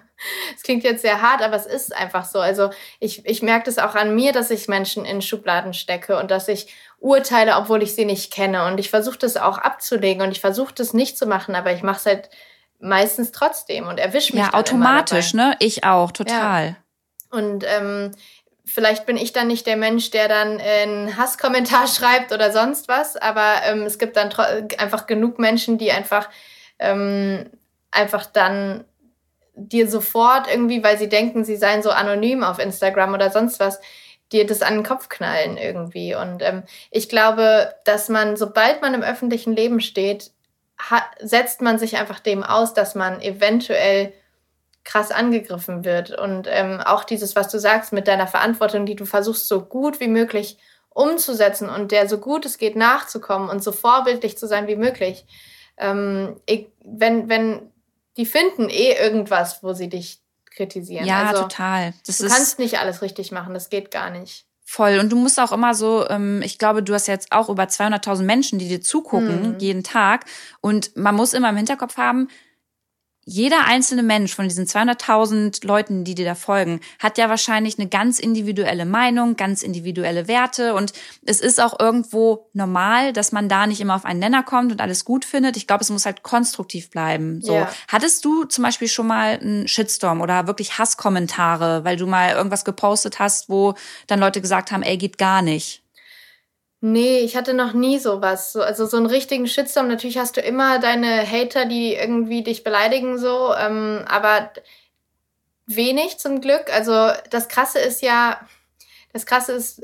Es klingt jetzt sehr hart, aber es ist einfach so. Also ich, ich merke das auch an mir, dass ich Menschen in Schubladen stecke und dass ich urteile, obwohl ich sie nicht kenne. Und ich versuche das auch abzulegen und ich versuche das nicht zu machen, aber ich mache es halt meistens trotzdem und erwische mich. Ja, automatisch, ne? Ich auch, total. Ja. Und ähm, vielleicht bin ich dann nicht der Mensch, der dann einen Hasskommentar schreibt oder sonst was, aber ähm, es gibt dann einfach genug Menschen, die einfach, ähm, einfach dann dir sofort irgendwie, weil sie denken, sie seien so anonym auf Instagram oder sonst was, dir das an den Kopf knallen irgendwie. Und ähm, ich glaube, dass man, sobald man im öffentlichen Leben steht, setzt man sich einfach dem aus, dass man eventuell krass angegriffen wird. Und ähm, auch dieses, was du sagst mit deiner Verantwortung, die du versuchst so gut wie möglich umzusetzen und der so gut es geht nachzukommen und so vorbildlich zu sein wie möglich. Ähm, ich, wenn, wenn die finden eh irgendwas, wo sie dich kritisieren. Ja, also, total. Das du kannst nicht alles richtig machen, das geht gar nicht. Voll. Und du musst auch immer so, ähm, ich glaube, du hast jetzt auch über 200.000 Menschen, die dir zugucken, hm. jeden Tag. Und man muss immer im Hinterkopf haben, jeder einzelne Mensch von diesen 200.000 Leuten, die dir da folgen, hat ja wahrscheinlich eine ganz individuelle Meinung, ganz individuelle Werte und es ist auch irgendwo normal, dass man da nicht immer auf einen Nenner kommt und alles gut findet. Ich glaube, es muss halt konstruktiv bleiben. So, yeah. hattest du zum Beispiel schon mal einen Shitstorm oder wirklich Hasskommentare, weil du mal irgendwas gepostet hast, wo dann Leute gesagt haben, ey, geht gar nicht? Nee, ich hatte noch nie sowas. Also so einen richtigen Shitstorm. Natürlich hast du immer deine Hater, die irgendwie dich beleidigen, so, ähm, aber wenig zum Glück. Also das Krasse ist ja, das Krasse ist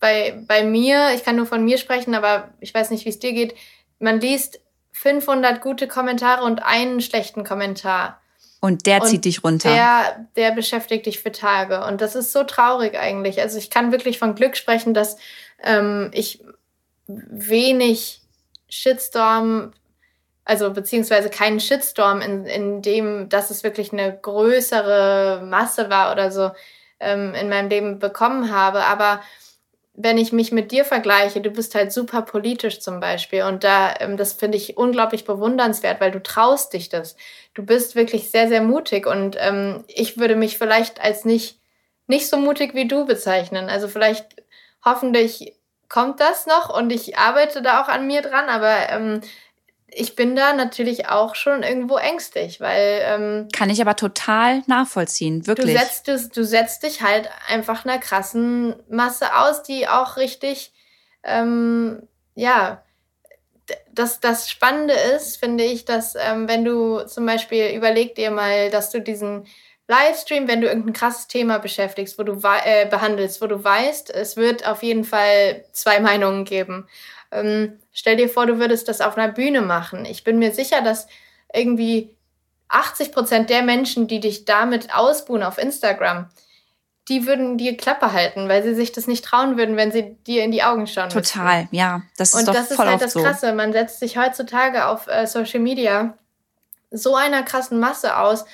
bei, bei mir, ich kann nur von mir sprechen, aber ich weiß nicht, wie es dir geht. Man liest 500 gute Kommentare und einen schlechten Kommentar. Und der zieht und dich runter. Der, der beschäftigt dich für Tage. Und das ist so traurig eigentlich. Also ich kann wirklich von Glück sprechen, dass ähm, ich wenig Shitstorm, also beziehungsweise keinen Shitstorm in, in dem, dass es wirklich eine größere Masse war oder so ähm, in meinem Leben bekommen habe. Aber wenn ich mich mit dir vergleiche, du bist halt super politisch zum Beispiel und da, ähm, das finde ich unglaublich bewundernswert, weil du traust dich das. Du bist wirklich sehr, sehr mutig und ähm, ich würde mich vielleicht als nicht, nicht so mutig wie du bezeichnen. Also vielleicht hoffentlich kommt das noch und ich arbeite da auch an mir dran, aber ähm, ich bin da natürlich auch schon irgendwo ängstlich, weil. Ähm, Kann ich aber total nachvollziehen, wirklich. Du setzt, du, du setzt dich halt einfach einer krassen Masse aus, die auch richtig, ähm, ja. Das, das Spannende ist, finde ich, dass ähm, wenn du zum Beispiel überleg dir mal, dass du diesen Livestream, wenn du irgendein krasses Thema beschäftigst, wo du äh, behandelst, wo du weißt, es wird auf jeden Fall zwei Meinungen geben. Ähm, stell dir vor, du würdest das auf einer Bühne machen. Ich bin mir sicher, dass irgendwie 80 Prozent der Menschen, die dich damit ausbuhen auf Instagram, die würden dir Klappe halten, weil sie sich das nicht trauen würden, wenn sie dir in die Augen schauen. Total, müssten. ja. Das ist Und doch das voll ist halt das so. Krasse. Man setzt sich heutzutage auf äh, Social Media so einer krassen Masse aus,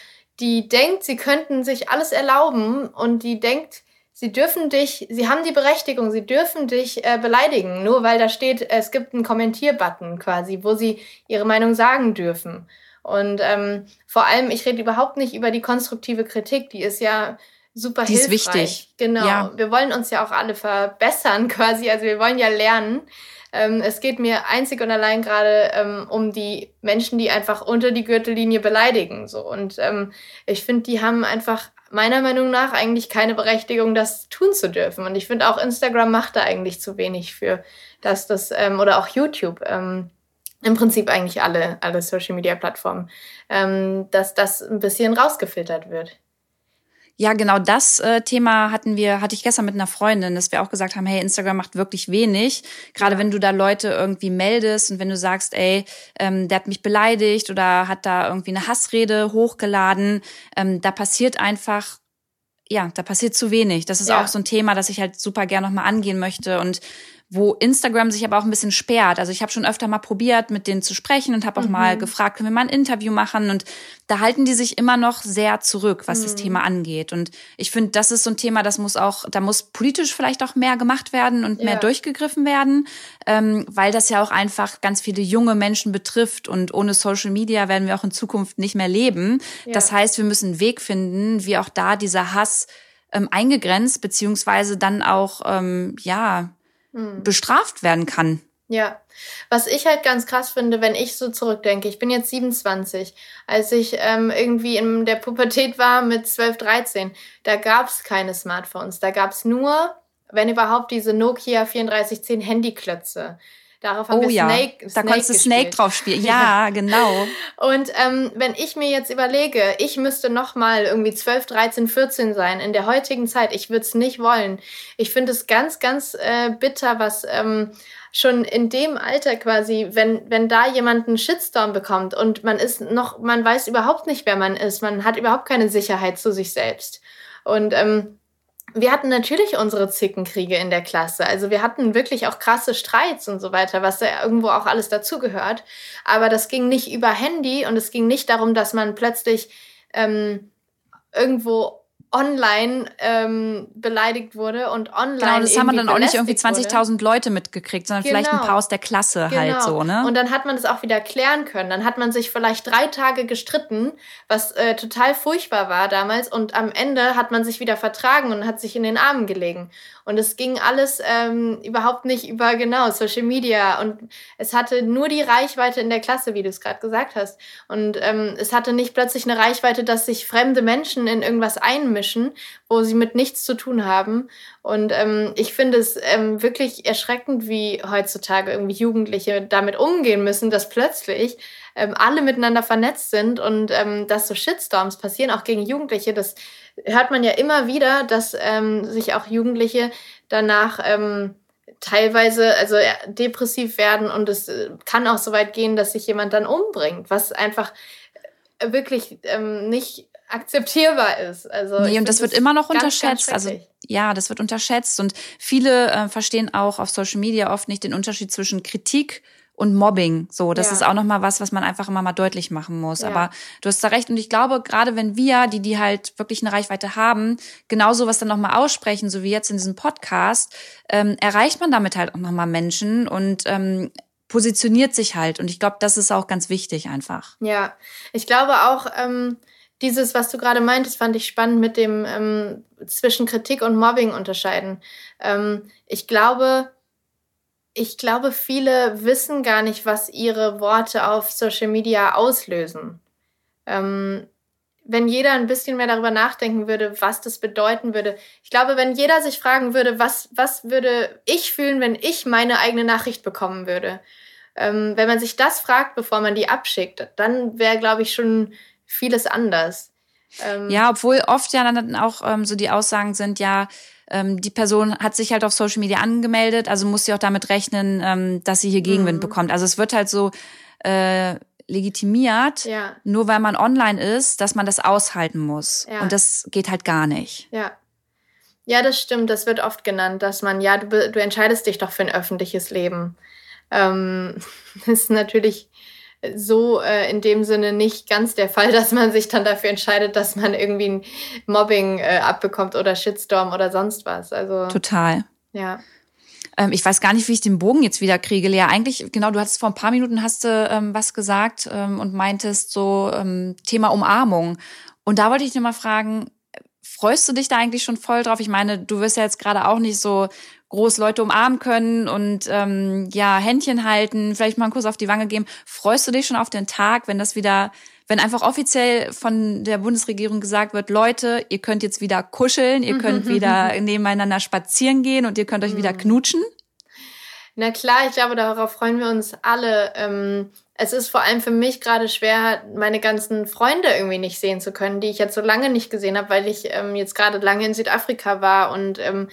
die denkt, sie könnten sich alles erlauben und die denkt, Sie dürfen dich, sie haben die Berechtigung, sie dürfen dich äh, beleidigen, nur weil da steht, es gibt einen Kommentierbutton quasi, wo sie ihre Meinung sagen dürfen. Und ähm, vor allem, ich rede überhaupt nicht über die konstruktive Kritik, die ist ja super die hilfreich. ist wichtig. Genau. Ja. Wir wollen uns ja auch alle verbessern quasi, also wir wollen ja lernen. Ähm, es geht mir einzig und allein gerade ähm, um die Menschen, die einfach unter die Gürtellinie beleidigen. So. Und ähm, ich finde, die haben einfach meiner Meinung nach eigentlich keine Berechtigung, das tun zu dürfen. Und ich finde auch Instagram macht da eigentlich zu wenig für, dass das, ähm, oder auch YouTube, ähm, im Prinzip eigentlich alle, alle Social Media Plattformen, ähm, dass das ein bisschen rausgefiltert wird. Ja, genau das äh, Thema hatten wir, hatte ich gestern mit einer Freundin, dass wir auch gesagt haben, hey, Instagram macht wirklich wenig. Gerade wenn du da Leute irgendwie meldest und wenn du sagst, ey, ähm, der hat mich beleidigt oder hat da irgendwie eine Hassrede hochgeladen, ähm, da passiert einfach ja, da passiert zu wenig. Das ist ja. auch so ein Thema, das ich halt super gern nochmal angehen möchte. Und wo Instagram sich aber auch ein bisschen sperrt. Also ich habe schon öfter mal probiert, mit denen zu sprechen und habe auch mhm. mal gefragt, können wir mal ein Interview machen? Und da halten die sich immer noch sehr zurück, was mhm. das Thema angeht. Und ich finde, das ist so ein Thema, das muss auch, da muss politisch vielleicht auch mehr gemacht werden und ja. mehr durchgegriffen werden, ähm, weil das ja auch einfach ganz viele junge Menschen betrifft. Und ohne Social Media werden wir auch in Zukunft nicht mehr leben. Ja. Das heißt, wir müssen einen Weg finden, wie auch da dieser Hass ähm, eingegrenzt, beziehungsweise dann auch, ähm, ja, hm. bestraft werden kann. Ja, was ich halt ganz krass finde, wenn ich so zurückdenke, ich bin jetzt 27, als ich ähm, irgendwie in der Pubertät war mit 12, 13, da gab es keine Smartphones, da gab es nur, wenn überhaupt, diese Nokia 3410 Handyklötze. Darauf haben oh wir ja, Snake, da Snake konntest du Snake drauf spielen. Ja, genau. Und ähm, wenn ich mir jetzt überlege, ich müsste noch mal irgendwie 12, 13, 14 sein in der heutigen Zeit, ich würde es nicht wollen. Ich finde es ganz, ganz äh, bitter, was ähm, schon in dem Alter quasi, wenn, wenn da jemand einen Shitstorm bekommt und man ist noch, man weiß überhaupt nicht, wer man ist, man hat überhaupt keine Sicherheit zu sich selbst. Und ähm, wir hatten natürlich unsere Zickenkriege in der Klasse. Also wir hatten wirklich auch krasse Streits und so weiter, was da irgendwo auch alles dazugehört. Aber das ging nicht über Handy und es ging nicht darum, dass man plötzlich ähm, irgendwo online ähm, beleidigt wurde und online. Genau, das haben wir dann auch nicht irgendwie 20.000 Leute mitgekriegt, sondern genau. vielleicht ein genau. paar aus der Klasse halt genau. halt so, ne? Und dann hat man das auch wieder klären können. Dann hat man sich vielleicht drei Tage gestritten, was äh, total furchtbar war damals. Und am Ende hat man sich wieder vertragen und hat sich in den Armen gelegen. Und es ging alles ähm, überhaupt nicht über genau Social Media und es hatte nur die Reichweite in der Klasse, wie du es gerade gesagt hast. Und ähm, es hatte nicht plötzlich eine Reichweite, dass sich fremde Menschen in irgendwas einmischen, wo sie mit nichts zu tun haben. Und ähm, ich finde es ähm, wirklich erschreckend, wie heutzutage irgendwie Jugendliche damit umgehen müssen, dass plötzlich ähm, alle miteinander vernetzt sind und ähm, dass so Shitstorms passieren, auch gegen Jugendliche. Das hört man ja immer wieder, dass ähm, sich auch Jugendliche danach ähm, teilweise also depressiv werden und es äh, kann auch so weit gehen, dass sich jemand dann umbringt, was einfach äh, wirklich ähm, nicht akzeptierbar ist. Also nee, und das wird immer noch unterschätzt. Ganz also ja, das wird unterschätzt und viele äh, verstehen auch auf Social Media oft nicht den Unterschied zwischen Kritik und Mobbing. So, das ja. ist auch nochmal was, was man einfach immer mal deutlich machen muss. Ja. Aber du hast da recht. Und ich glaube, gerade wenn wir, die, die halt wirklich eine Reichweite haben, genau sowas dann nochmal aussprechen, so wie jetzt in diesem Podcast, ähm, erreicht man damit halt auch nochmal Menschen und ähm, positioniert sich halt. Und ich glaube, das ist auch ganz wichtig einfach. Ja, ich glaube auch, ähm, dieses, was du gerade meintest, fand ich spannend mit dem ähm, zwischen Kritik und Mobbing unterscheiden. Ähm, ich glaube, ich glaube, viele wissen gar nicht, was ihre Worte auf Social Media auslösen. Ähm, wenn jeder ein bisschen mehr darüber nachdenken würde, was das bedeuten würde. Ich glaube, wenn jeder sich fragen würde, was, was würde ich fühlen, wenn ich meine eigene Nachricht bekommen würde. Ähm, wenn man sich das fragt, bevor man die abschickt, dann wäre, glaube ich, schon vieles anders. Ähm, ja, obwohl oft ja dann auch ähm, so die Aussagen sind, ja, ähm, die Person hat sich halt auf Social Media angemeldet, also muss sie auch damit rechnen, ähm, dass sie hier Gegenwind mhm. bekommt. Also es wird halt so äh, legitimiert, ja. nur weil man online ist, dass man das aushalten muss. Ja. Und das geht halt gar nicht. Ja. Ja, das stimmt. Das wird oft genannt, dass man, ja, du, du entscheidest dich doch für ein öffentliches Leben. Ähm, das ist natürlich so äh, in dem Sinne nicht ganz der Fall, dass man sich dann dafür entscheidet, dass man irgendwie ein Mobbing äh, abbekommt oder Shitstorm oder sonst was. Also total. Ja. Ähm, ich weiß gar nicht, wie ich den Bogen jetzt wieder kriege, Lea. Eigentlich, genau, du hattest vor ein paar Minuten hast du ähm, was gesagt ähm, und meintest so ähm, Thema Umarmung. Und da wollte ich dir mal fragen, freust du dich da eigentlich schon voll drauf? Ich meine, du wirst ja jetzt gerade auch nicht so groß Leute umarmen können und ähm, ja, Händchen halten, vielleicht mal einen Kuss auf die Wange geben. Freust du dich schon auf den Tag, wenn das wieder, wenn einfach offiziell von der Bundesregierung gesagt wird, Leute, ihr könnt jetzt wieder kuscheln, ihr könnt wieder nebeneinander spazieren gehen und ihr könnt euch wieder mhm. knutschen? Na klar, ich glaube, darauf freuen wir uns alle. Ähm, es ist vor allem für mich gerade schwer, meine ganzen Freunde irgendwie nicht sehen zu können, die ich jetzt so lange nicht gesehen habe, weil ich ähm, jetzt gerade lange in Südafrika war und ähm,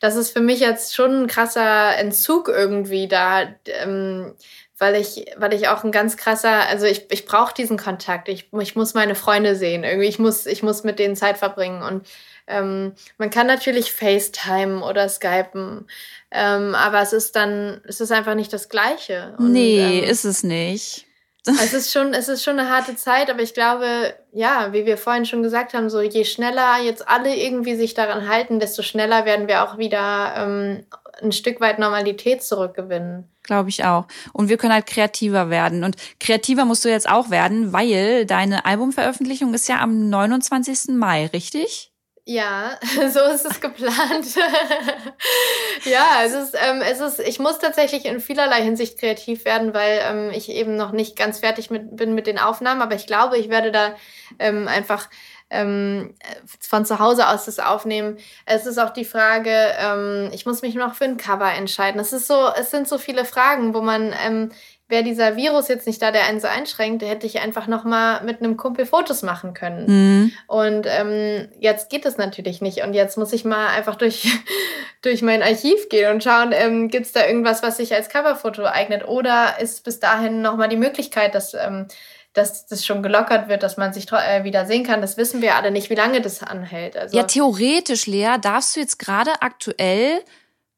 das ist für mich jetzt schon ein krasser Entzug irgendwie da, ähm, weil ich, weil ich auch ein ganz krasser, also ich, ich brauche diesen Kontakt. Ich, ich muss meine Freunde sehen. Irgendwie, ich muss, ich muss mit denen Zeit verbringen. Und ähm, man kann natürlich FaceTime oder Skypen, ähm, aber es ist dann, es ist einfach nicht das Gleiche. Und, nee, ähm, ist es nicht es ist schon, es ist schon eine harte Zeit, aber ich glaube, ja, wie wir vorhin schon gesagt haben, so je schneller jetzt alle irgendwie sich daran halten, desto schneller werden wir auch wieder ähm, ein Stück weit Normalität zurückgewinnen. Glaube ich auch. Und wir können halt kreativer werden. Und kreativer musst du jetzt auch werden, weil deine Albumveröffentlichung ist ja am 29. Mai, richtig? Ja, so ist es geplant. ja, es ist, ähm, es ist, ich muss tatsächlich in vielerlei Hinsicht kreativ werden, weil ähm, ich eben noch nicht ganz fertig mit, bin mit den Aufnahmen, aber ich glaube, ich werde da ähm, einfach ähm, von zu Hause aus das aufnehmen. Es ist auch die Frage, ähm, ich muss mich noch für ein Cover entscheiden. Es ist so, es sind so viele Fragen, wo man ähm, wäre dieser Virus jetzt nicht da, der einen so einschränkt, hätte ich einfach noch mal mit einem Kumpel Fotos machen können. Mhm. Und ähm, jetzt geht es natürlich nicht. Und jetzt muss ich mal einfach durch, durch mein Archiv gehen und schauen, ähm, gibt es da irgendwas, was sich als Coverfoto eignet? Oder ist bis dahin noch mal die Möglichkeit, dass, ähm, dass das schon gelockert wird, dass man sich äh, wieder sehen kann? Das wissen wir alle nicht, wie lange das anhält. Also ja, theoretisch, Lea, darfst du jetzt gerade aktuell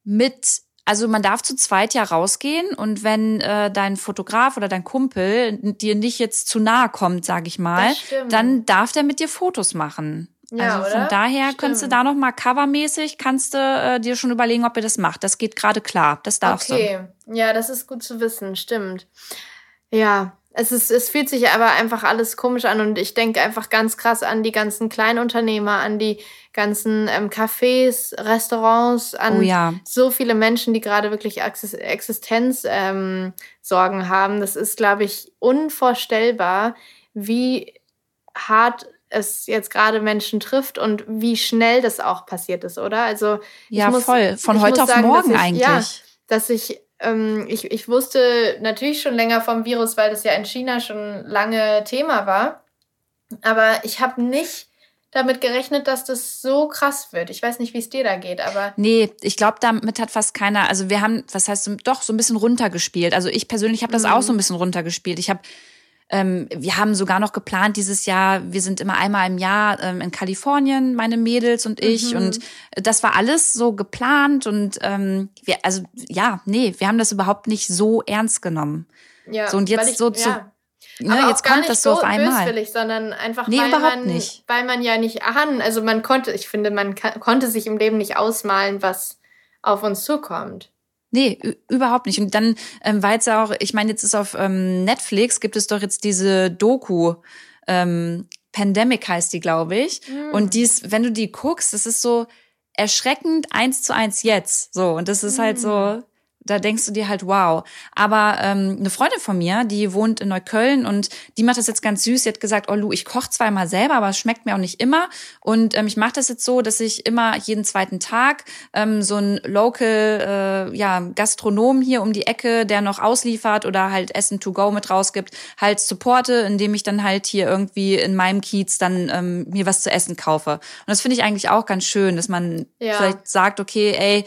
mit also man darf zu zweit ja rausgehen und wenn äh, dein Fotograf oder dein Kumpel dir nicht jetzt zu nahe kommt, sag ich mal, dann darf der mit dir Fotos machen. Ja, also von oder? daher Stimmt. könntest du da noch mal covermäßig kannst du äh, dir schon überlegen, ob ihr das macht. Das geht gerade klar. Das darfst okay. du. Okay, ja, das ist gut zu wissen. Stimmt. Ja, es, ist, es fühlt sich aber einfach alles komisch an und ich denke einfach ganz krass an die ganzen Kleinunternehmer, an die ganzen ähm, Cafés, Restaurants, an oh ja. so viele Menschen, die gerade wirklich Existenzsorgen ähm, haben. Das ist, glaube ich, unvorstellbar, wie hart es jetzt gerade Menschen trifft und wie schnell das auch passiert ist, oder? Also ja, muss, voll. Von heute auf sagen, morgen ich, eigentlich. Ja, dass ich ähm, ich, ich wusste natürlich schon länger vom Virus, weil das ja in China schon lange Thema war. Aber ich habe nicht damit gerechnet, dass das so krass wird. Ich weiß nicht, wie es dir da geht, aber. Nee, ich glaube, damit hat fast keiner. Also wir haben, was heißt doch, so ein bisschen runtergespielt. Also ich persönlich habe das mhm. auch so ein bisschen runtergespielt. Ich habe ähm, wir haben sogar noch geplant dieses Jahr, wir sind immer einmal im Jahr ähm, in Kalifornien, meine Mädels und ich. Mhm. Und das war alles so geplant und ähm, wir, also ja, nee, wir haben das überhaupt nicht so ernst genommen. Ja, so und jetzt ich, so zu. Ne, Aber jetzt kommt das so auf einmal. Böswillig, sondern einfach nee, weil man, nicht. weil man ja nicht ahnen, also man konnte, ich finde, man konnte sich im Leben nicht ausmalen, was auf uns zukommt. Nee, überhaupt nicht. Und dann ähm, war jetzt auch, ich meine, jetzt ist auf ähm, Netflix gibt es doch jetzt diese Doku, ähm, Pandemic heißt die, glaube ich. Mhm. Und dies, wenn du die guckst, das ist so erschreckend eins zu eins jetzt. So, und das ist mhm. halt so, mm da denkst du dir halt, wow. Aber ähm, eine Freundin von mir, die wohnt in Neukölln und die macht das jetzt ganz süß. Sie hat gesagt, oh Lu, ich koche zweimal selber, aber es schmeckt mir auch nicht immer. Und ähm, ich mache das jetzt so, dass ich immer jeden zweiten Tag ähm, so ein Local äh, ja, Gastronom hier um die Ecke, der noch ausliefert oder halt Essen to go mit rausgibt, halt supporte, indem ich dann halt hier irgendwie in meinem Kiez dann ähm, mir was zu essen kaufe. Und das finde ich eigentlich auch ganz schön, dass man ja. vielleicht sagt, okay, ey,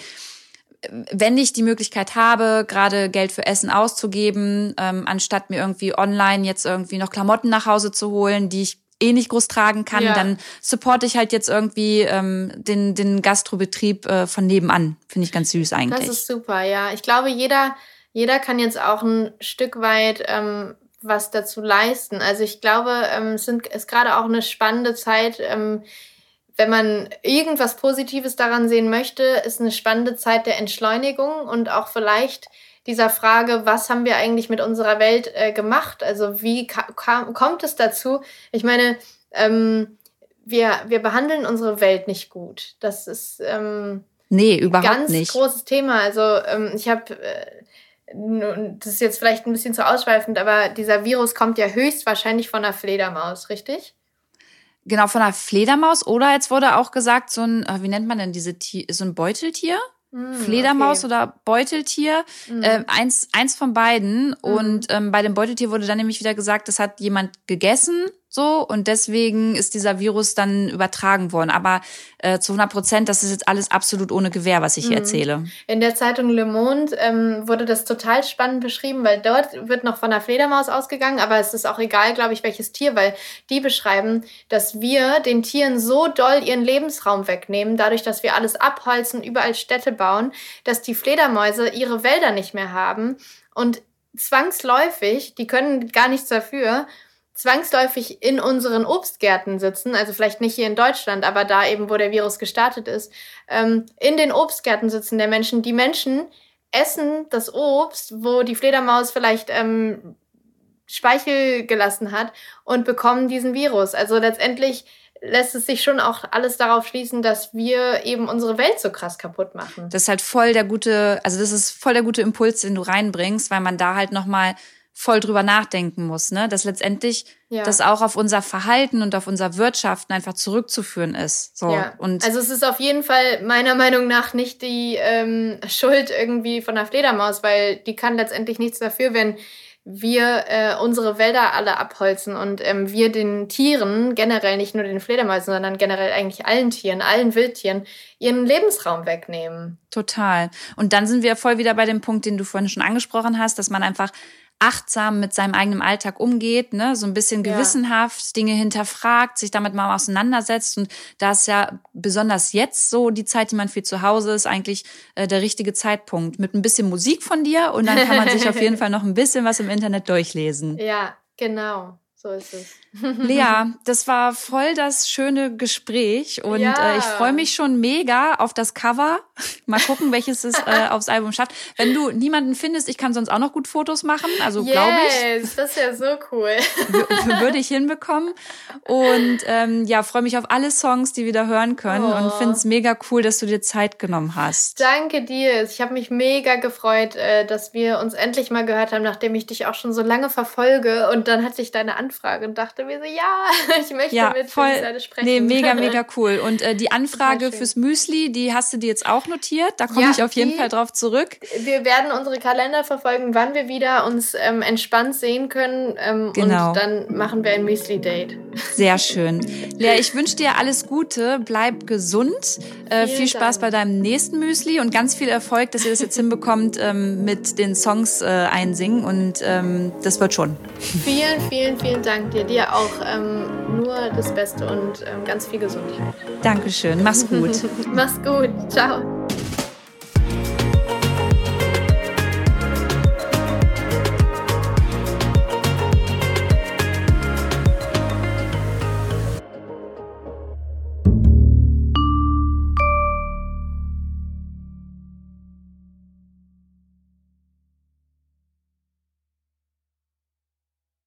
wenn ich die Möglichkeit habe, gerade Geld für Essen auszugeben, ähm, anstatt mir irgendwie online jetzt irgendwie noch Klamotten nach Hause zu holen, die ich eh nicht groß tragen kann, ja. dann supporte ich halt jetzt irgendwie ähm, den, den Gastrobetrieb äh, von nebenan. Finde ich ganz süß eigentlich. Das ist super, ja. Ich glaube, jeder, jeder kann jetzt auch ein Stück weit ähm, was dazu leisten. Also ich glaube, ähm, es sind, ist gerade auch eine spannende Zeit. Ähm, wenn man irgendwas Positives daran sehen möchte, ist eine spannende Zeit der Entschleunigung und auch vielleicht dieser Frage, was haben wir eigentlich mit unserer Welt äh, gemacht? Also wie kam, kommt es dazu? Ich meine, ähm, wir, wir behandeln unsere Welt nicht gut. Das ist ähm, nee, überhaupt ein ganz nicht. großes Thema. Also ähm, ich habe, äh, das ist jetzt vielleicht ein bisschen zu ausschweifend, aber dieser Virus kommt ja höchstwahrscheinlich von einer Fledermaus, richtig? Genau, von einer Fledermaus. Oder jetzt wurde auch gesagt, so ein, äh, wie nennt man denn diese Tier, so ein Beuteltier? Mm, Fledermaus okay. oder Beuteltier, mm. äh, eins, eins von beiden. Mm. Und ähm, bei dem Beuteltier wurde dann nämlich wieder gesagt, das hat jemand gegessen so und deswegen ist dieser Virus dann übertragen worden. Aber äh, zu 100 Prozent, das ist jetzt alles absolut ohne Gewähr, was ich hier mhm. erzähle. In der Zeitung Le Monde ähm, wurde das total spannend beschrieben, weil dort wird noch von der Fledermaus ausgegangen, aber es ist auch egal, glaube ich, welches Tier, weil die beschreiben, dass wir den Tieren so doll ihren Lebensraum wegnehmen, dadurch, dass wir alles abholzen, überall Städte bauen, dass die Fledermäuse ihre Wälder nicht mehr haben und zwangsläufig, die können gar nichts dafür, zwangsläufig in unseren Obstgärten sitzen, also vielleicht nicht hier in Deutschland, aber da eben, wo der Virus gestartet ist, ähm, in den Obstgärten sitzen der Menschen. Die Menschen essen das Obst, wo die Fledermaus vielleicht ähm, Speichel gelassen hat und bekommen diesen Virus. Also letztendlich lässt es sich schon auch alles darauf schließen, dass wir eben unsere Welt so krass kaputt machen. Das ist halt voll der gute, also das ist voll der gute Impuls, den du reinbringst, weil man da halt noch mal voll drüber nachdenken muss, ne? Dass letztendlich ja. das auch auf unser Verhalten und auf unser Wirtschaften einfach zurückzuführen ist. So. Ja. Und also es ist auf jeden Fall meiner Meinung nach nicht die ähm, Schuld irgendwie von der Fledermaus, weil die kann letztendlich nichts dafür, wenn wir äh, unsere Wälder alle abholzen und ähm, wir den Tieren, generell nicht nur den Fledermäusen, sondern generell eigentlich allen Tieren, allen Wildtieren, ihren Lebensraum wegnehmen. Total. Und dann sind wir voll wieder bei dem Punkt, den du vorhin schon angesprochen hast, dass man einfach achtsam mit seinem eigenen Alltag umgeht, ne, so ein bisschen gewissenhaft ja. Dinge hinterfragt, sich damit mal auseinandersetzt und da ist ja besonders jetzt so die Zeit, die man für zu Hause ist, eigentlich äh, der richtige Zeitpunkt mit ein bisschen Musik von dir und dann kann man sich auf jeden Fall noch ein bisschen was im Internet durchlesen. Ja, genau. So ist es. Lea, das war voll das schöne Gespräch und ja. äh, ich freue mich schon mega auf das Cover. Mal gucken, welches es äh, aufs Album schafft. Wenn du niemanden findest, ich kann sonst auch noch gut Fotos machen, also yes, glaube ich. das ist ja so cool. würde ich hinbekommen und ähm, ja, freue mich auf alle Songs, die wir da hören können oh. und finde es mega cool, dass du dir Zeit genommen hast. Danke dir. Ich habe mich mega gefreut, äh, dass wir uns endlich mal gehört haben, nachdem ich dich auch schon so lange verfolge und dann hatte ich deine Antwort Anfrage und dachte mir so, ja, ich möchte ja, mit voll, sprechen. Nee, mega, mega cool. Und äh, die Anfrage fürs Müsli, die hast du dir jetzt auch notiert? Da komme ja, ich auf jeden die, Fall drauf zurück. Wir werden unsere Kalender verfolgen, wann wir wieder uns ähm, entspannt sehen können. Ähm, genau. Und dann machen wir ein Müsli-Date. Sehr schön. Lea, ich wünsche dir alles Gute, bleib gesund, äh, viel Spaß Dank. bei deinem nächsten Müsli und ganz viel Erfolg, dass ihr das jetzt hinbekommt ähm, mit den Songs äh, einsingen und ähm, das wird schon. Vielen, vielen, vielen Dank dir. Dir auch ähm, nur das Beste und ähm, ganz viel Gesundheit. Dankeschön. Mach's gut. Mach's gut. Ciao.